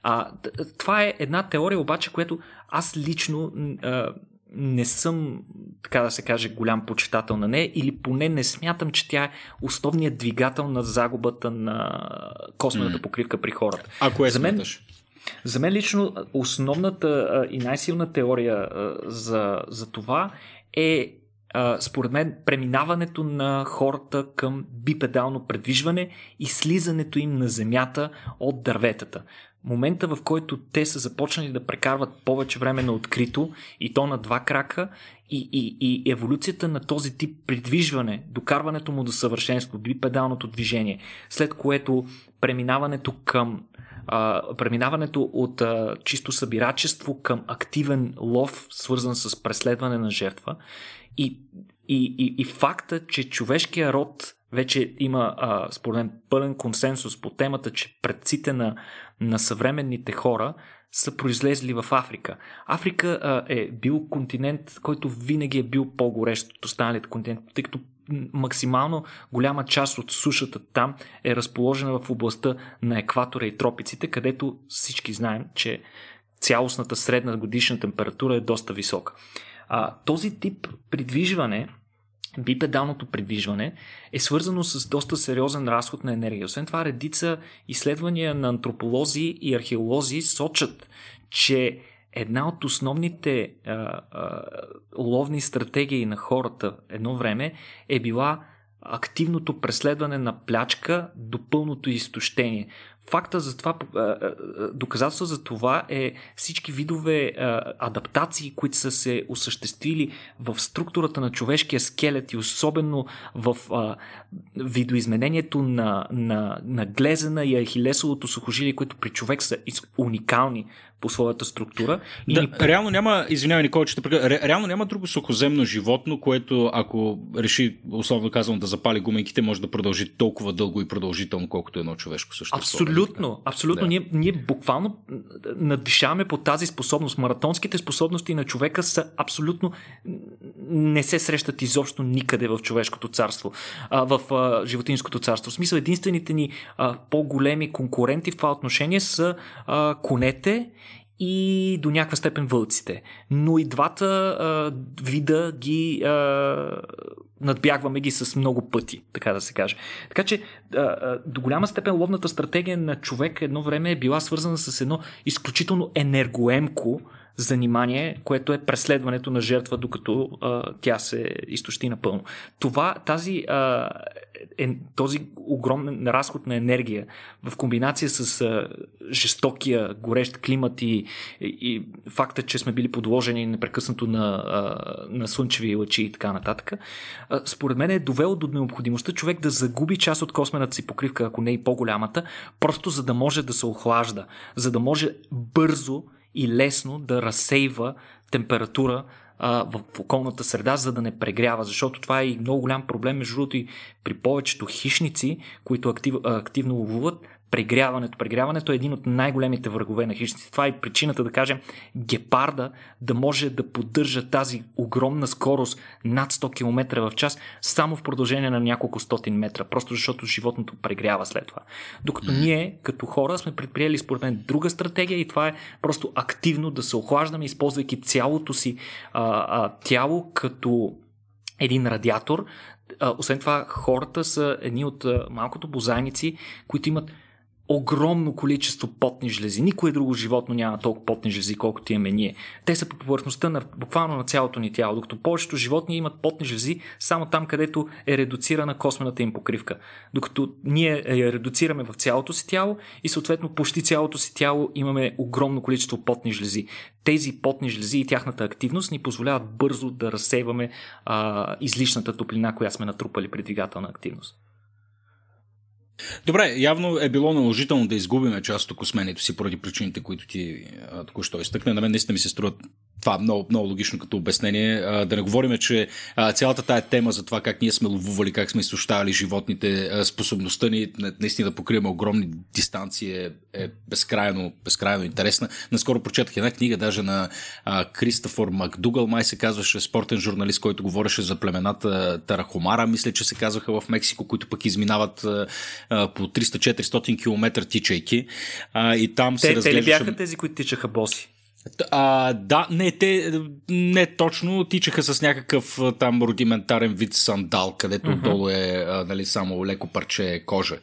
А, това е една теория обаче, която аз лично а, не съм, така да се каже, голям почитател на нея или поне не смятам, че тя е основният двигател на загубата на космената покривка при хората. Ако е за мен, за мен лично основната и най-силна теория за, за това е според мен преминаването на хората към бипедално предвижване и слизането им на земята от дърветата. Момента, в който те са започнали да прекарват повече време на открито и то на два крака и, и, и еволюцията на този тип придвижване, докарването му до съвършенство, бипедалното движение, след което преминаването към а, преминаването от а, чисто събирачество към активен лов, свързан с преследване на жертва и, и, и, и факта, че човешкия род вече има, а, според мен, пълен консенсус по темата, че предците на, на съвременните хора са произлезли в Африка. Африка а, е бил континент, който винаги е бил по-горещ от останалите континенти, тъй като максимално голяма част от сушата там е разположена в областта на екватора и тропиците, където всички знаем, че цялостната средна годишна температура е доста висока. А, този тип придвижване бипедалното придвижване е свързано с доста сериозен разход на енергия. Освен това, редица изследвания на антрополози и археолози сочат, че една от основните а, а, ловни стратегии на хората едно време е била активното преследване на плячка до пълното изтощение. Факта за това, доказателство за това е всички видове адаптации, които са се осъществили в структурата на човешкия скелет и особено в видоизменението на, на, на глезена и ахилесовото сухожилие, които при човек са уникални по своята структура. И да, ни... Реално няма, извинявай Никола, че те ре, реално няма друго сухоземно животно, което ако реши, условно казвам, да запали гуменките, може да продължи толкова дълго и продължително, колкото едно човешко същество. Абсолютно, абсолютно. Да. Ние, ние буквално надвишаваме по тази способност. Маратонските способности на човека са абсолютно не се срещат изобщо никъде в човешкото царство, а, в а, животинското царство. В смисъл, единствените ни а, по-големи конкуренти в това отношение са а, конете и до някаква степен вълците. Но и двата а, вида ги а, надбягваме ги с много пъти, така да се каже. Така че а, а, до голяма степен ловната стратегия на човек едно време е била свързана с едно изключително енергоемко занимание, което е преследването на жертва, докато а, тя се изтощи напълно. Това, тази, а, е, този огромен разход на енергия в комбинация с а, жестокия, горещ климат и, и, и факта, че сме били подложени непрекъснато на, а, на слънчеви лъчи и така нататък, а, според мен е довело до необходимостта човек да загуби част от космената си покривка, ако не и по-голямата, просто за да може да се охлажда, за да може бързо и лесно да разсейва температура а, в, околната среда, за да не прегрява, защото това е и много голям проблем, между другото и при повечето хищници, които актив, активно ловуват, прегряването. Прегряването е един от най-големите врагове на хищниците. Това е причината да кажем гепарда да може да поддържа тази огромна скорост над 100 км в час само в продължение на няколко стотин метра, просто защото животното прегрява след това. Докато ние, като хора, сме предприели според мен друга стратегия и това е просто активно да се охлаждаме, използвайки цялото си а, а, тяло като един радиатор. Освен това, хората са едни от малкото бозайници, които имат огромно количество потни жлези. Никое друго животно няма толкова потни жлези, колкото имаме ние. Те са по повърхността на, буквално на цялото ни тяло, докато повечето животни имат потни жлези само там, където е редуцирана космената им покривка. Докато ние я редуцираме в цялото си тяло и съответно почти цялото си тяло имаме огромно количество потни жлези. Тези потни жлези и тяхната активност ни позволяват бързо да разсейваме а, излишната топлина, която сме натрупали при двигателна активност. Добре, явно е било наложително да изгубиме част от космението си поради причините, които ти току-що изтъкна. На мен наистина ми се струва това много, много логично като обяснение. А, да не говорим, че а, цялата тая тема за това как ние сме ловували, как сме изсущавали животните, а, способността ни наистина да покриваме огромни дистанции е, е безкрайно, безкрайно интересна. Наскоро прочетах една книга даже на а, Кристофор Макдугал, май се казваше спортен журналист, който говореше за племената Тарахомара, мисля, че се казваха в Мексико, които пък изминават а, а, по 300-400 км тичайки. А, и там те, се разглеждаше... Те ли бяха тези, които тичаха боси? А, да, не, те не точно тичаха с някакъв там рудиментарен вид сандал, където mm-hmm. долу е а, нали, само леко парче кожа.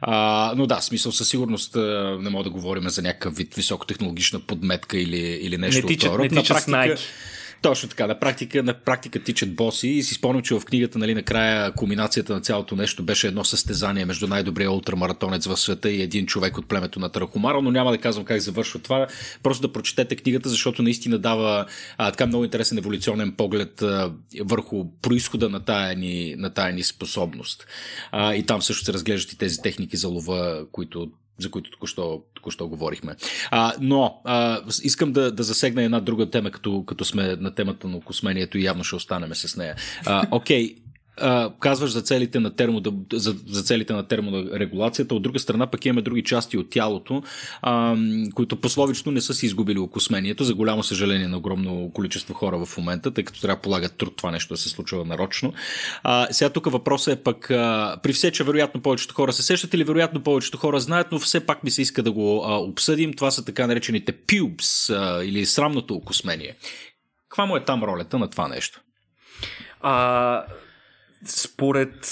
А, но да, смисъл със сигурност не мога да говорим за някакъв вид високотехнологична подметка или, или нещо не тичат, от. Не тичат на практика, точно така, на практика, на практика тичат боси. И си спомням, че в книгата, нали, накрая кулминацията на цялото нещо беше едно състезание между най-добрия ултрамаратонец в света и един човек от племето на Тарахумара, но няма да казвам как завършва това, просто да прочетете книгата, защото наистина дава а, така много интересен еволюционен поглед а, върху происхода на тая ни, на тая ни способност. А, и там също се разглеждат и тези техники за лова, които за които току-що, току-що говорихме. А, но а, искам да, да засегна една друга тема, като, като сме на темата на космението и явно ще останеме с нея. Окей, okay, казваш за целите на термо, за, за целите на терморегулацията, от друга страна пък имаме други части от тялото, а, които пословично не са си изгубили окосмението, за голямо съжаление на огромно количество хора в момента, тъй като трябва да полагат труд това нещо да се случва нарочно. А, сега тук въпросът е пък, а, при все, че вероятно повечето хора се сещат или вероятно повечето хора знаят, но все пак ми се иска да го а, обсъдим. Това са така наречените пюбс а, или срамното окосмение. Каква му е там ролята на това нещо? А, според,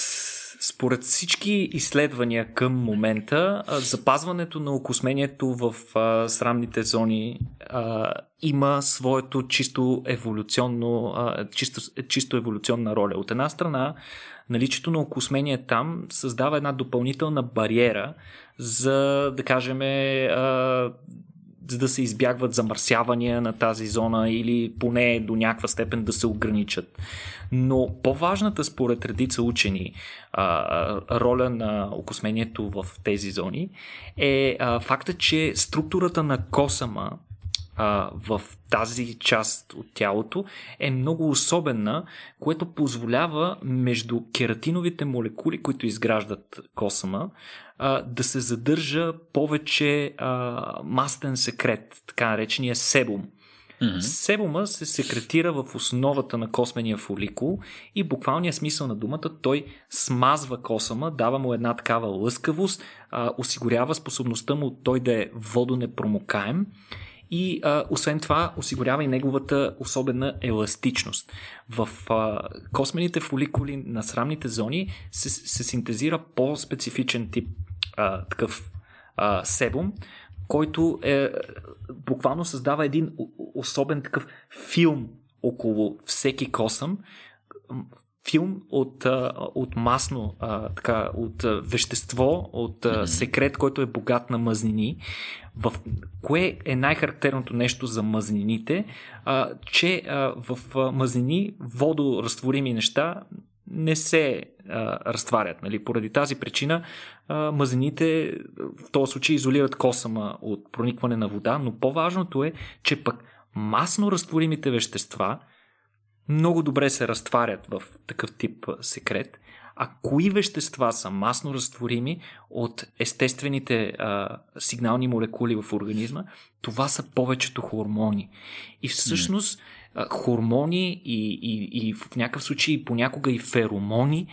Според всички изследвания към момента, запазването на окосмението в а, срамните зони а, има своето чисто еволюционно, а, чисто, чисто еволюционна роля. От една страна, наличието на окосмение там създава една допълнителна бариера за, да кажем, а, за да се избягват замърсявания на тази зона или поне до някаква степен да се ограничат. Но по-важната според редица учени а, роля на окосмението в тези зони е а, факта, че структурата на косама а, в тази част от тялото е много особена, което позволява между кератиновите молекули, които изграждат косама, а, да се задържа повече а, мастен секрет, така наречения себум. Mm-hmm. Себума се секретира в основата на космения фоликул и буквалния смисъл на думата той смазва косама, дава му една такава лъскавост, а, осигурява способността му той да е водонепромокаем и а, освен това осигурява и неговата особена еластичност. В а, космените фоликули на срамните зони се, се синтезира по-специфичен тип а, такъв а, себум, който е, буквално създава един особен такъв филм около всеки косъм, филм от, от масно, така, от вещество, от секрет, който е богат на мъзнини. В кое е най-характерното нещо за мъзнините? А, че а, в мъзнини водоразтворими неща не се а, разтварят. Нали? Поради тази причина а, мазнините в този случай изолират косама от проникване на вода, но по-важното е, че пък масно разтворимите вещества много добре се разтварят в такъв тип секрет. А кои вещества са масно разтворими от естествените а, сигнални молекули в организма? Това са повечето хормони. И всъщност а, хормони и, и, и в някакъв случай понякога и феромони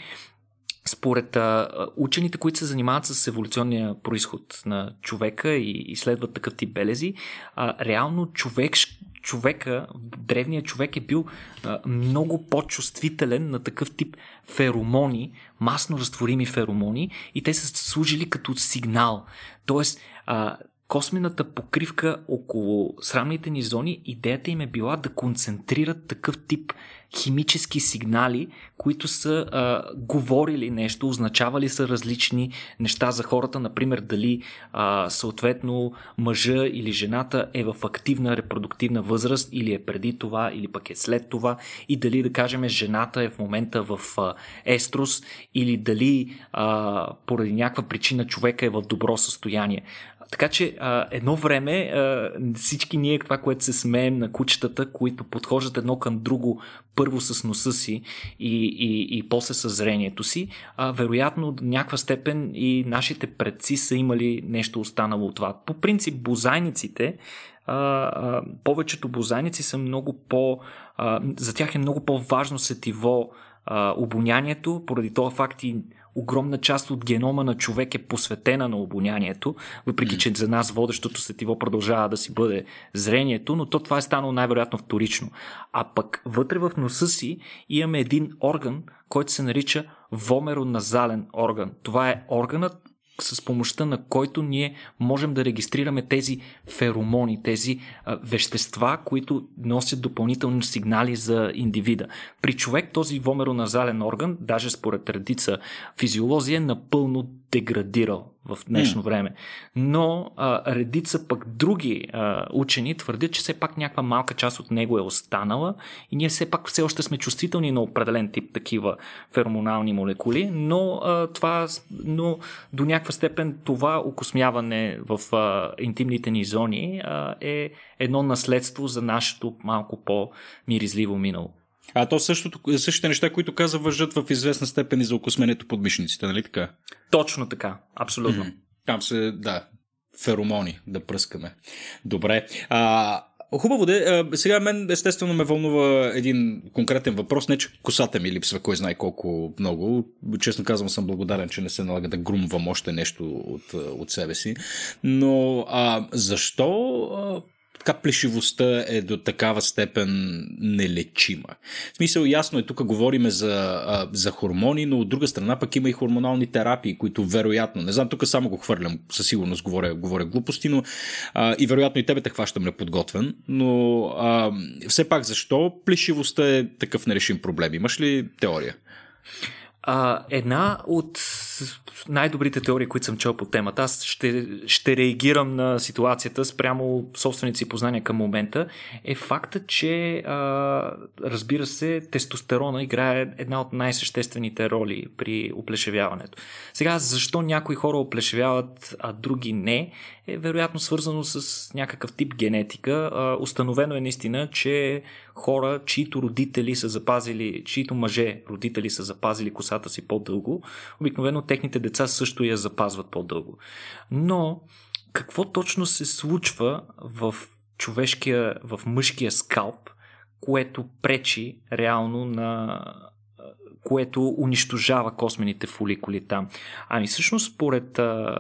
според а, учените, които се занимават с еволюционния происход на човека и изследват такъв тип белези, а, реално човек, човека, древният човек е бил а, много по-чувствителен на такъв тип феромони, масно разтворими феромони и те са служили като сигнал. Тоест, а, космената покривка около срамните ни зони, идеята им е била да концентрират такъв тип химически сигнали, които са а, говорили нещо, означавали са различни неща за хората, например дали а, съответно мъжа или жената е в активна репродуктивна възраст или е преди това, или пък е след това и дали да кажем жената е в момента в а, естрос или дали а, поради някаква причина човека е в добро състояние. Така че а, едно време а, всички ние това, което се смеем на кучетата, които подхождат едно към друго, първо с носа си и, и, и после с зрението си, а, вероятно до някаква степен и нашите предци са имали нещо останало от това. По принцип, бозайниците а, а, повечето бозайници са много по... А, за тях е много по-важно сетиво а, обонянието, поради това факт и огромна част от генома на човек е посветена на обонянието, въпреки че за нас водещото сетиво продължава да си бъде зрението, но то това е станало най-вероятно вторично. А пък вътре в носа си имаме един орган, който се нарича вомероназален орган. Това е органът, с помощта на който ние можем да регистрираме тези феромони, тези а, вещества, които носят допълнителни сигнали за индивида. При човек този вомероназален орган, даже според редица физиолози, е напълно деградирал в днешно mm. време. Но а, редица пък други а, учени твърдят, че все пак някаква малка част от него е останала и ние все пак все още сме чувствителни на определен тип такива феромонални молекули, но, а, това, но до някаква степен това окосмяване в а, интимните ни зони а, е едно наследство за нашето малко по-миризливо минало. А то същото, същите неща, които каза, въжат в известна степен и за окосменето под мишниците, нали така? Точно така, абсолютно. Mm-hmm. Там се, да, феромони да пръскаме. Добре. А, Хубаво де. Сега мен естествено ме вълнува един конкретен въпрос. Не, че косата ми липсва кой знае колко много. Честно казвам съм благодарен, че не се налага да грумвам още нещо от, от себе си. Но а, защо така плешивостта е до такава степен нелечима. В смисъл, ясно е, тук говориме за, за хормони, но от друга страна пък има и хормонални терапии, които вероятно, не знам, тук само го хвърлям, със сигурност говоря, говоря глупости, но а, и вероятно и тебе те хващам неподготвен, но а, все пак защо плешивостта е такъв нерешим проблем? Имаш ли теория? А, една от най-добрите теории, които съм чел по темата, аз ще, ще реагирам на ситуацията спрямо собственици си познания към момента, е факта, че а, разбира се, тестостерона играе една от най-съществените роли при оплешевяването. Сега, защо някои хора оплешевяват, а други не, е вероятно свързано с някакъв тип генетика. А, установено е наистина, че хора, чието родители са запазили, чието мъже родители са запазили косата си по-дълго, обикновено техните деца също я запазват по-дълго. Но какво точно се случва в човешкия, в мъжкия скалп, което пречи реално на което унищожава космените фоликули там. Ами всъщност, според а,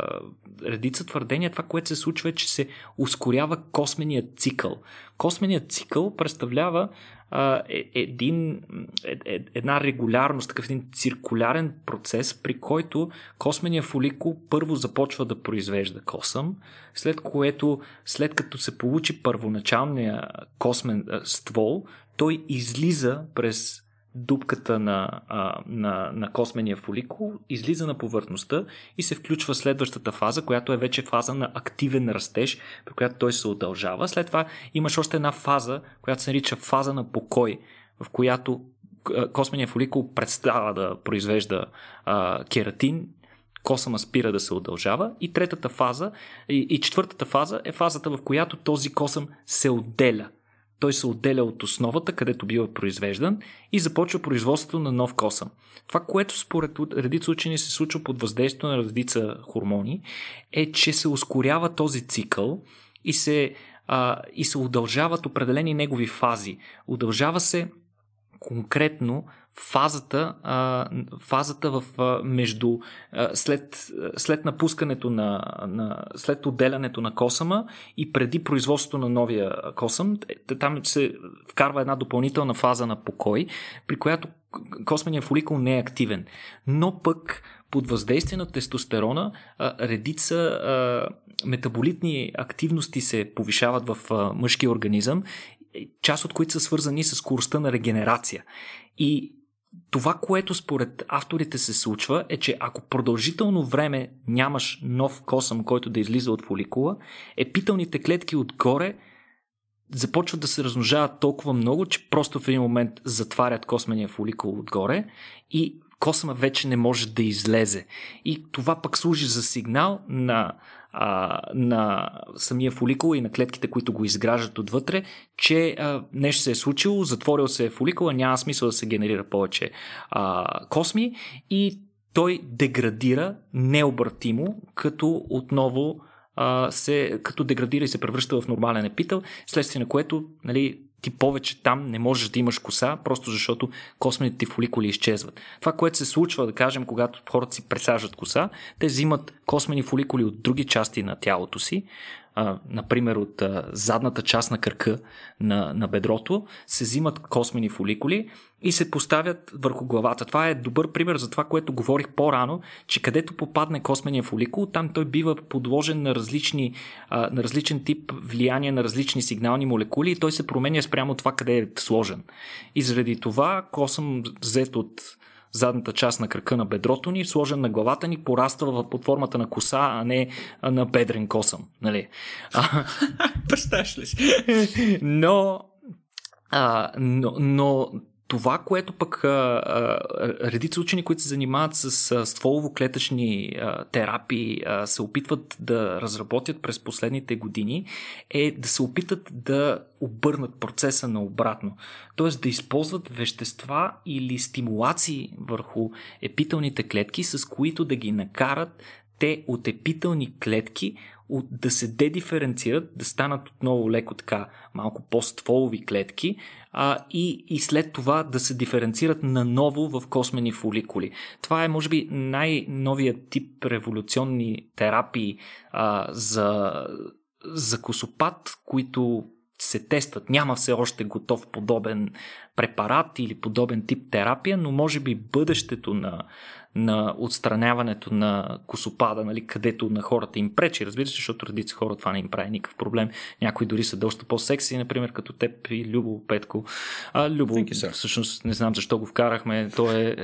редица твърдения, това, което се случва е, че се ускорява косменият цикъл. Косменият цикъл представлява а, е, един, е, е, една регулярност, такъв един циркулярен процес, при който космения фоликул първо започва да произвежда косъм, след което, след като се получи първоначалния космен ствол, той излиза през дупката на, а, на, на космения фоликул, излиза на повърхността и се включва следващата фаза, която е вече фаза на активен растеж, при която той се удължава. След това имаш още една фаза, която се нарича фаза на покой, в която космения фоликул представа да произвежда а, кератин, косъма спира да се удължава и третата фаза и, и четвъртата фаза е фазата, в която този косъм се отделя – той се отделя от основата, където бива произвеждан и започва производството на нов косъм. Това, което според редица учени се случва под въздействието на редица хормони, е, че се ускорява този цикъл и се, а, и се удължават определени негови фази. Удължава се конкретно фазата, фазата в, между след, след напускането на, на след отделянето на косъма и преди производството на новия косъм, е, там се вкарва една допълнителна фаза на покой, при която космения фоликул не е активен. Но пък под въздействие на тестостерона редица метаболитни активности се повишават в мъжкия организъм част от които са свързани с скоростта на регенерация. И това, което според авторите се случва, е, че ако продължително време нямаш нов косъм, който да излиза от фоликула, епителните клетки отгоре започват да се размножават толкова много, че просто в един момент затварят космения фоликул отгоре и косъма вече не може да излезе. И това пък служи за сигнал на а, на самия фоликул и на клетките, които го изграждат отвътре, че а, нещо се е случило, затворил се е фоликула, няма смисъл да се генерира повече а, косми и той деградира необратимо, като отново а, се, като деградира и се превръща в нормален епител, следствие на което нали, ти повече там не можеш да имаш коса, просто защото космените ти фоликули изчезват. Това, което се случва, да кажем, когато хората си пресажат коса, те взимат космени фоликули от други части на тялото си, например от задната част на кръка на, на бедрото, се взимат космени фоликули и се поставят върху главата. Това е добър пример за това, което говорих по-рано, че където попадне космения фоликул, там той бива подложен на, различни, на различен тип влияние на различни сигнални молекули и той се променя спрямо това къде е сложен. И заради това косъм взет от задната част на кръка на бедрото ни, сложен на главата ни, пораства под формата на коса, а не на бедрен косъм. Нали? *laughs* Представяш ли си? *laughs* но, а, но, но това, което пък а, а, редица учени, които се занимават с стволово-клетъчни а, терапии, а, се опитват да разработят през последните години, е да се опитат да обърнат процеса на обратно. Тоест да използват вещества или стимулации върху епителните клетки, с които да ги накарат те от епителни клетки да се дедиференцират, да станат отново леко така малко по-стволови клетки а, и, и след това да се диференцират наново в космени фоликули. Това е, може би, най-новият тип революционни терапии а, за, за косопат, които се тестват. Няма все още готов подобен препарат или подобен тип терапия, но може би бъдещето на, на отстраняването на косопада, нали, където на хората им пречи, разбира се, защото редица хора това не им прави никакъв проблем. Някои дори са доста по-секси, например, като теб и Любо Петко. А, Любо, всъщност, не знам защо го вкарахме. Той е,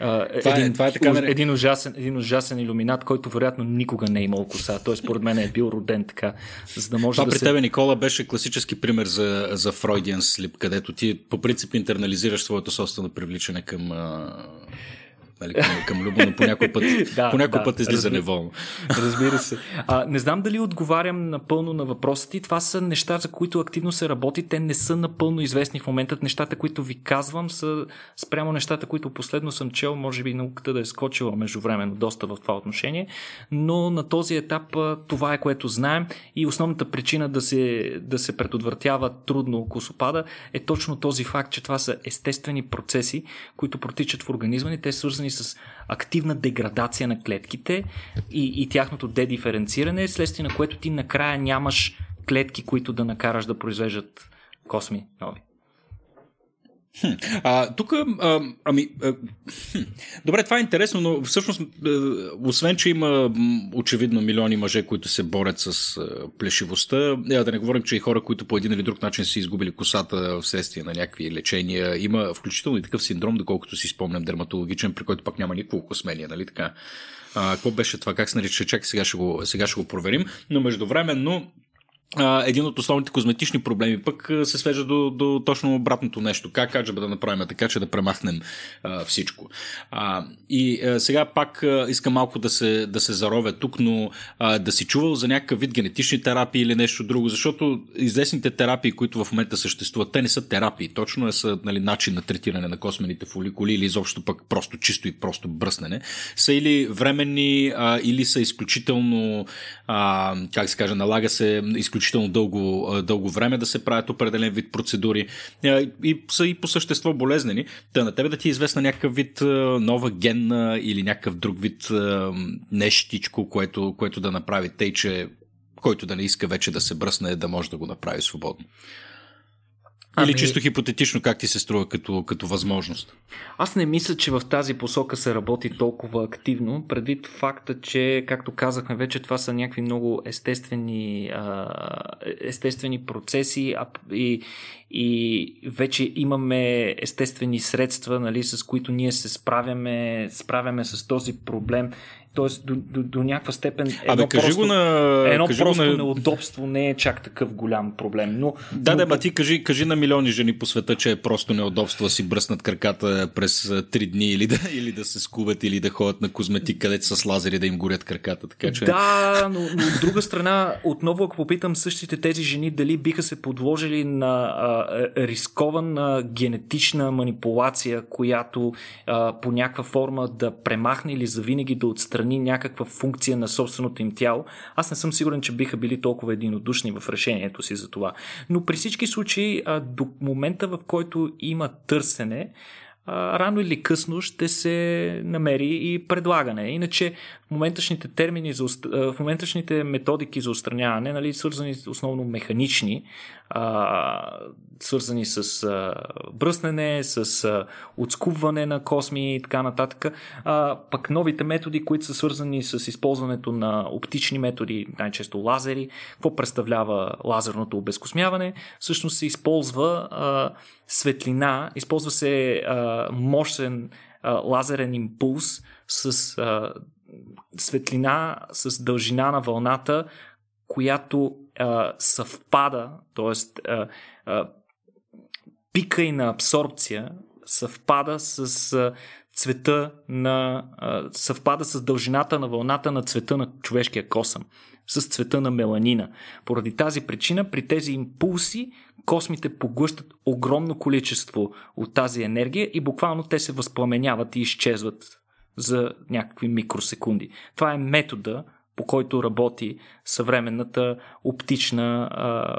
а, това е- един, е, това е така, уж, един, ужасен, един ужасен иллюминат, който вероятно никога не е имал коса. Той според мен е бил роден така, за да може това да при се... тебе, Никола, беше класически пример за, за Freudian слип, където ти по принцип интернализираш своето собствено привличане към нали, към, към Любо, но по някой път, *laughs* да, по някой да, път излиза разбира, неволно. Разбира се. *laughs* А, не знам дали отговарям напълно на въпросите. Това са неща, за които активно се работи. Те не са напълно известни в момента. Нещата, които ви казвам, са спрямо нещата, които последно съм чел. Може би науката да е скочила междувременно доста в това отношение. Но на този етап това е което знаем и основната причина да се, да се предотвратява трудно косопада е точно този факт, че това са естествени процеси, които протичат в организма ни. Те свързани свързани с активна деградация на клетките и, и тяхното дедиференциране, следствие на което ти накрая нямаш клетки, които да накараш да произвеждат косми нови. А, тук, а, ами, а, добре, това е интересно, но всъщност, освен, че има очевидно милиони мъже, които се борят с плешивостта, да не говорим, че и хора, които по един или друг начин са изгубили косата вследствие на някакви лечения, има включително и такъв синдром, доколкото си спомням, дерматологичен, при който пак няма никакво космение, нали така? А, какво беше това? Как се нарича? Чакай, сега ще го, сега ще го проверим. Но междувременно един от основните козметични проблеми пък се свежда до, до точно обратното нещо. Как каже да направим така, че да премахнем а, всичко. А, и а, сега пак а, искам малко да се, да се заровя тук, но а, да си чувал за някакъв вид генетични терапии или нещо друго, защото известните терапии, които в момента съществуват, те не са терапии. Точно е са нали, начин на третиране на космените фоликули или изобщо пък просто чисто и просто бръснене. Са или временни, а, или са изключително, а, как се каже, налага се изключително изключително дълго, дълго време да се правят определен вид процедури и са и по същество болезнени. Та на тебе да ти е известна някакъв вид нова генна или някакъв друг вид нещичко, което, което да направи тъй, че който да не иска вече да се бръсне, да може да го направи свободно. Ами... Или чисто хипотетично как ти се струва като, като възможност? Аз не мисля, че в тази посока се работи толкова активно, предвид факта, че, както казахме вече, това са някакви много естествени, естествени процеси и, и вече имаме естествени средства, нали, с които ние се справяме, справяме с този проблем Тоест, до, до, до някаква степен. Едно Абе, кажи просто, го на. Едно кажи просто на... неудобство не е чак такъв голям проблем. Но, да, но... да, ба ти кажи, кажи на милиони жени по света, че е просто неудобство да си бръснат краката през три дни или да, или да се скубят, или да ходят на козметик, където с лазери да им горят краката. Така, че... Да, но, но от друга страна, отново ако попитам същите тези жени дали биха се подложили на а, рискована генетична манипулация, която а, по някаква форма да премахне или завинаги да отстрани отстрани някаква функция на собственото им тяло, аз не съм сигурен, че биха били толкова единодушни в решението си за това. Но при всички случаи, до момента в който има търсене, рано или късно ще се намери и предлагане. Иначе в моменташните термини, за, в моменташните методики за устраняване, нали, свързани основно механични, а, свързани с а, бръснене, с а, отскубване на косми и така нататък. А, пък новите методи, които са свързани с използването на оптични методи, най-често лазери, какво представлява лазерното обезкосмяване, всъщност се използва а, светлина, използва се а, мощен а, лазерен импулс с а, светлина, с дължина на вълната, която а, съвпада, т.е. пика и на абсорбция съвпада с а, цвета на. А, съвпада с дължината на вълната на цвета на човешкия косъм, с цвета на меланина. Поради тази причина, при тези импулси, космите поглъщат огромно количество от тази енергия и буквално те се възпламеняват и изчезват за някакви микросекунди. Това е метода, по който работи съвременната оптична а,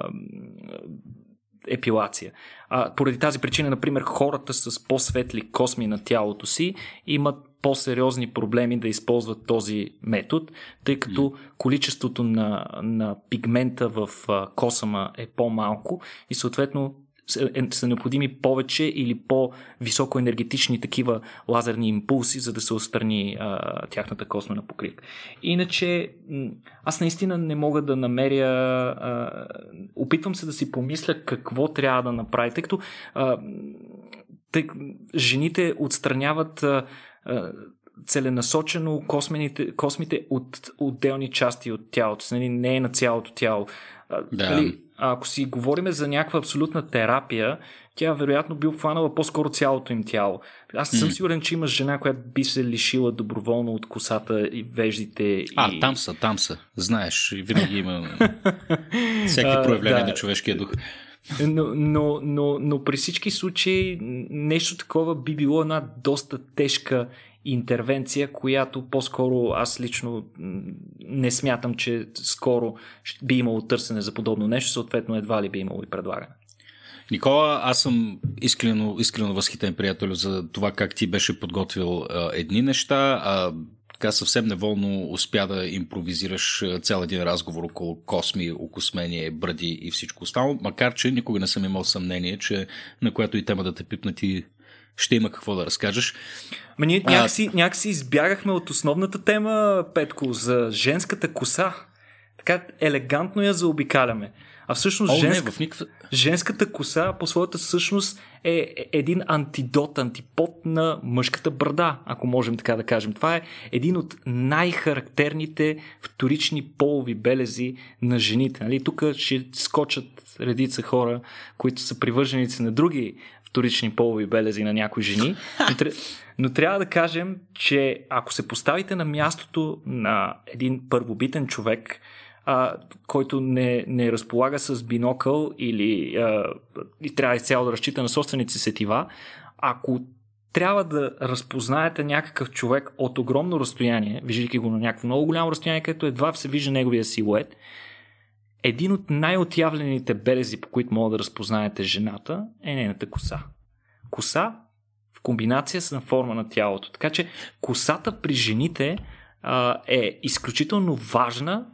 епилация. А, поради тази причина, например, хората с по-светли косми на тялото си имат по-сериозни проблеми да използват този метод, тъй като количеството на, на пигмента в косама е по-малко и съответно са необходими повече или по-високо енергетични такива лазерни импулси, за да се отстрани а, тяхната космена покривка. Иначе, аз наистина не мога да намеря. А, опитвам се да си помисля какво трябва да направи, тъй като а, тъй, жените отстраняват. А, а, целенасочено космените, космите от отделни части от тялото, нали, не е на цялото тяло. Да. Нали, ако си говориме за някаква абсолютна терапия, тя вероятно би обхванала по-скоро цялото им тяло. Аз не съм сигурен, че има жена, която би се лишила доброволно от косата и веждите. А, и... там са, там са. Знаеш, винаги има *laughs* всеки проявление да. на човешкия дух. Но, но, но, но при всички случаи нещо такова би било една доста тежка интервенция, която по-скоро аз лично не смятам, че скоро би имало търсене за подобно нещо, съответно едва ли би имало и предлагане. Никола, аз съм искрено, искрено възхитен приятел за това как ти беше подготвил а, едни неща, а така съвсем неволно успя да импровизираш цял един разговор около косми, окосмение, бради и всичко останало, макар че никога не съм имал съмнение, че на която и тема да те пипна ти ще има какво да разкажеш. Ма ние някакси, а... някакси избягахме от основната тема, Петко, за женската коса. Така елегантно я заобикаляме. А всъщност О, женска, не, в никакъв... женската коса по своята същност е един антидот, антипод на мъжката брада, ако можем така да кажем. Това е един от най-характерните вторични полови белези на жените. Нали? Тук ще скочат редица хора, които са привърженици на други вторични полови белези на някои жени. Но, трябва да кажем, че ако се поставите на мястото на един първобитен човек, а, който не, не разполага с бинокъл или а, и трябва изцяло да разчита на собствените сетива, ако трябва да разпознаете някакъв човек от огромно разстояние, виждайки го на някакво много голямо разстояние, където едва се вижда неговия силует, един от най-отявлените белези, по които мога да разпознаете жената, е нейната коса. Коса в комбинация с форма на тялото. Така че косата при жените а, е изключително важна.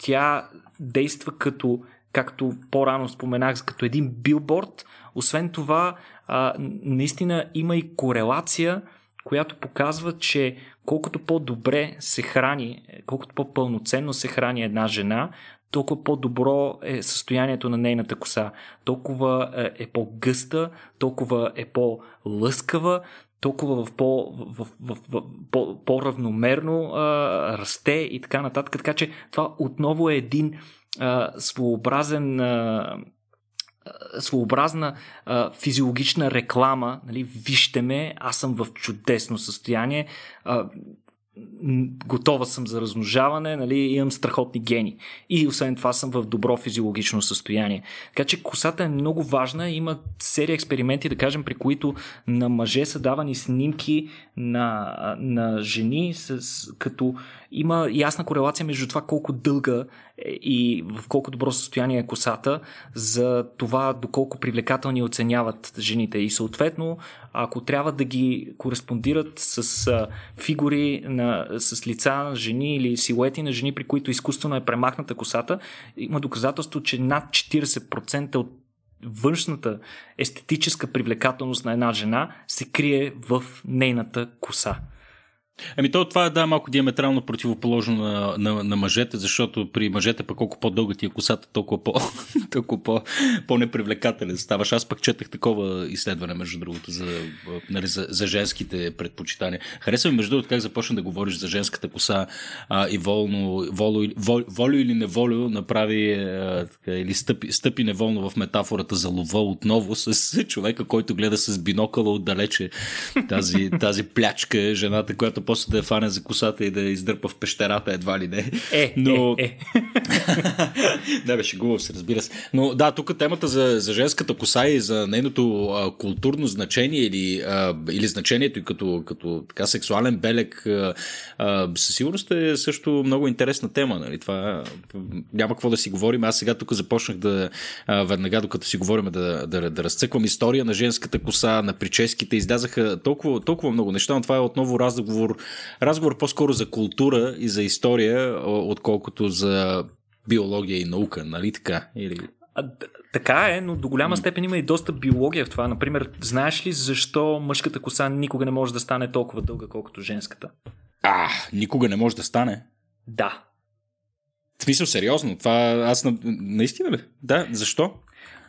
Тя действа като, както по-рано споменах, като един билборд. Освен това, а, наистина има и корелация, която показва, че колкото по-добре се храни, колкото по-пълноценно се храни една жена, толкова по-добро е състоянието на нейната коса. Толкова е, е по-гъста, толкова е по-лъскава, толкова в, по, в, в, в, по, по-равномерно а, расте и така нататък. Така че това отново е един а, своеобразен а, своеобразна а, физиологична реклама. Нали, вижте ме, аз съм в чудесно състояние. А, готова съм за размножаване, нали, имам страхотни гени. И освен това съм в добро физиологично състояние. Така че косата е много важна. Има серия експерименти, да кажем, при които на мъже са давани снимки на, на жени, с, като има ясна корелация между това колко дълга е и в колко добро състояние е косата, за това доколко привлекателни оценяват жените. И съответно, ако трябва да ги кореспондират с фигури на, с лица на жени или силуети на жени, при които изкуствено е премахната косата, има доказателство, че над 40% от външната естетическа привлекателност на една жена се крие в нейната коса. Ами то това е да малко диаметрално противоположно на, на, на мъжете, защото при мъжете пък колко по-дълга ти е косата, толкова, по, *laughs* толкова по, по-непривлекателен ставаш. Аз пък четах такова изследване, между другото, за, нали, за, за женските предпочитания. Харесва ми, между другото, как започна да говориш за женската коса а, и волно, воло, вол, волю или неволю направи а, така, или стъпи, стъпи неволно в метафората за лова отново с човека, който гледа с бинокъла отдалече тази, тази плячка, жената, която после да я фане за косата и да я издърпа в пещерата, едва ли не. Е, но, е, е. *laughs* не, беше губав се, разбира се. Но да, тук темата за, за женската коса и за нейното а, културно значение или, а, или значението и като, като така сексуален белег а, а, със сигурност е също много интересна тема. Нали? Това няма какво да си говорим. Аз сега тук започнах да а, веднага, докато си говорим, да, да, да разцъквам история на женската коса, на прическите. Излязаха толкова, толкова много неща, но това е отново разговор, разговор по-скоро за култура и за история, отколкото за биология и наука, нали така? Или... А, така е, но до голяма степен има и доста биология в това. Например, знаеш ли защо мъжката коса никога не може да стане толкова дълга, колкото женската? А, никога не може да стане? Да. В смисъл, сериозно? Това аз на... наистина ли? Да, защо?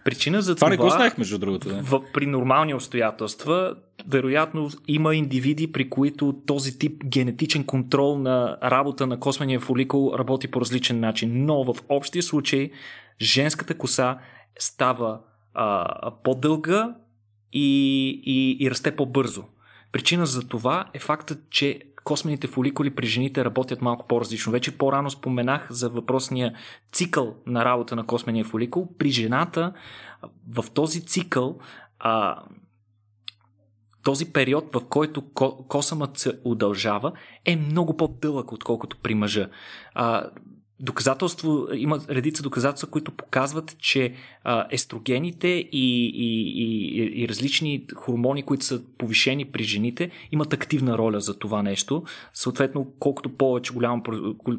Причина за това... Това не го знаех, между другото. Да. В, при нормални обстоятелства, вероятно има индивиди, при които този тип генетичен контрол на работа на космения фоликул работи по различен начин. Но в общия случай, женската коса става а, по-дълга и, и, и расте по-бързо. Причина за това е фактът, че космените фоликули при жените работят малко по-различно. Вече по-рано споменах за въпросния цикъл на работа на космения фоликул. При жената в този цикъл а, този период, в който косъмът се удължава, е много по-дълъг, отколкото при мъжа. А, доказателство, има редица доказателства, които показват, че а, естрогените и, и, и, и различни хормони, които са повишени при жените, имат активна роля за това нещо. Съответно, колкото повече голямо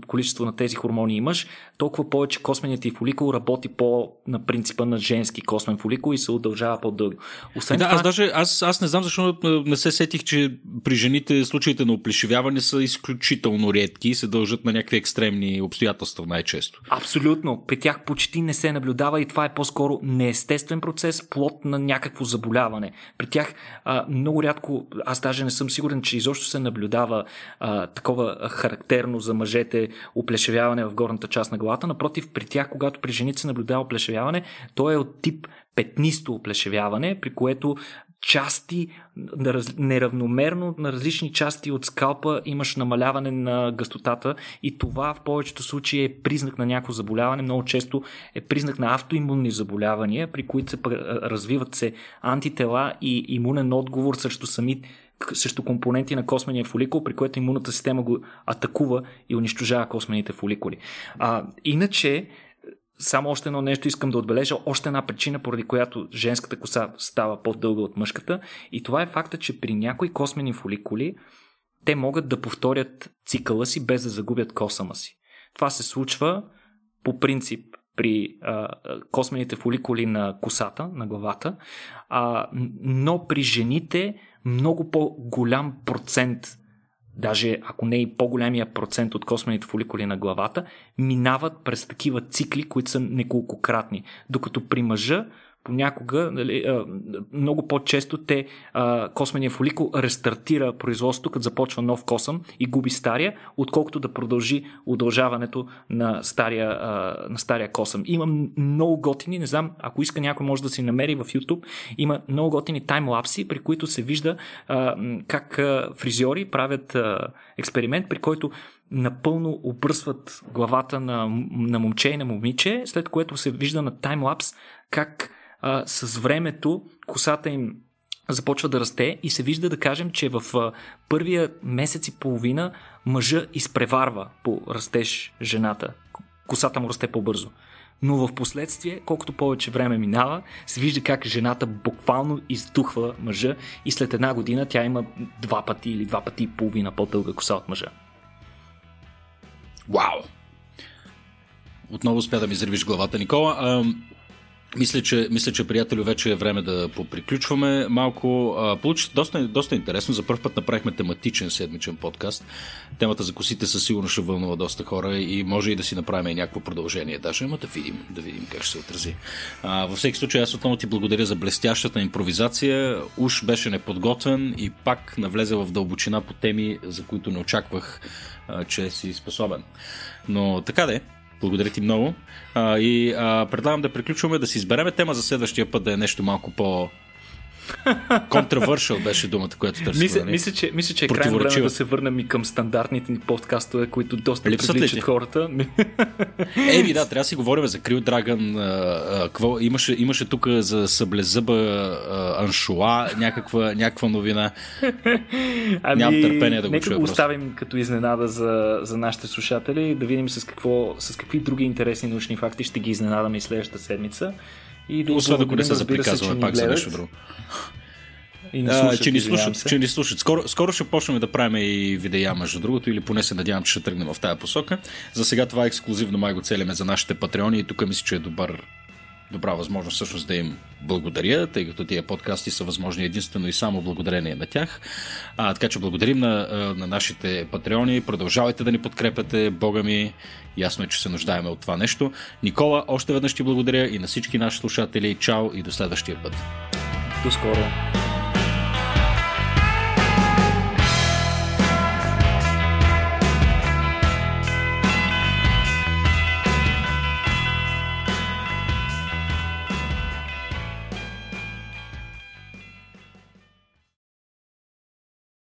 количество на тези хормони имаш, толкова повече косменият ти фоликул работи по на принципа на женски космен фоликул и се удължава по-дълго. Освен да, това... аз даже аз, аз не знам защо не се сетих, че при жените случаите на оплешивяване са изключително редки и се дължат на някакви екстремни обстоятелства най-често. Абсолютно. При тях почти не се наблюдава и това е по-скоро неестествен процес, плод на някакво заболяване. При тях а, много рядко, аз даже не съм сигурен, че изобщо се наблюдава а, такова характерно за мъжете оплешевяване в горната част на главата. Напротив, при тях, когато при жените се наблюдава оплешевяване, то е от тип петнисто оплешевяване, при което части, неравномерно на различни части от скалпа имаш намаляване на гъстотата и това в повечето случаи е признак на някакво заболяване. Много често е признак на автоимунни заболявания, при които се развиват се антитела и имунен отговор срещу сами срещу компоненти на космения фоликул, при което имунната система го атакува и унищожава космените фоликули. А, иначе, само още едно нещо искам да отбележа, още една причина, поради която женската коса става по-дълга от мъжката и това е факта, че при някои космени фоликули те могат да повторят цикъла си без да загубят косама си. Това се случва по принцип при а, космените фоликули на косата, на главата, а, но при жените много по-голям процент даже ако не и по-големия процент от космените фоликули на главата, минават през такива цикли, които са неколкократни. Докато при мъжа понякога, нали, много по-често те космения фоликул рестартира производството, като започва нов косъм и губи стария, отколкото да продължи удължаването на стария, на стария косъм. Има много готини, не знам, ако иска някой може да си намери в YouTube, има много готини таймлапси, при които се вижда как фризьори правят експеримент, при който напълно обръсват главата на, на момче и на момиче, след което се вижда на таймлапс как а, с времето косата им започва да расте и се вижда да кажем, че в а, първия месец и половина мъжа изпреварва по растеж жената. Косата му расте по-бързо. Но в последствие, колкото повече време минава, се вижда как жената буквално издухва мъжа и след една година тя има два пъти или два пъти и половина по-дълга коса от мъжа. Вау! Отново успя да ми взривиш главата, Никола. Мисля че, мисля, че приятели, вече е време да поприключваме малко. получи доста, доста интересно. За първ път направихме тематичен седмичен подкаст. Темата за косите със сигурност ще вълнува доста хора и може и да си направим и някакво продължение. Даже, ама да видим, да видим как ще се отрази. А, във всеки случай, аз отново ти благодаря за блестящата импровизация. Уж беше неподготвен и пак навлезе в дълбочина по теми, за които не очаквах, а, че си способен. Но така де, благодаря ти много. А, и а, предлагам да приключваме, да си избереме тема за следващия път, да е нещо малко по Controversial беше думата, която търсим. Мисля, нали? мисля, че, мисля, че е крайно време да се върнем и към стандартните ни подкастове, които доста Липсат привличат хората. *laughs* Еми да, трябва да си говорим за Крил. Какво, имаше, имаше тук за съблезъба аншуа, някаква, някаква новина. *laughs* Ами, Нямам търпение да го нека чуя. Нека го оставим като изненада за, за нашите слушатели, да видим с, какво, с какви други интересни научни факти ще ги изненадаме и следващата седмица. И да Освен ако не се заприказваме пак за нещо друго. И не слушат, а, че, ни слушат, че ни слушат. Скоро, скоро ще почнем да правим и видеа, между другото, или поне се надявам, че ще тръгнем в тази посока. За сега това е ексклюзивно май го целяме за нашите патреони и тук мисля, че е добър добра възможност всъщност да им благодаря, тъй като тия подкасти са възможни единствено и само благодарение на тях. А, така че благодарим на, на нашите патреони, продължавайте да ни подкрепяте, Бога ми, ясно е, че се нуждаеме от това нещо. Никола, още веднъж ти благодаря и на всички наши слушатели. Чао и до следващия път. До скоро!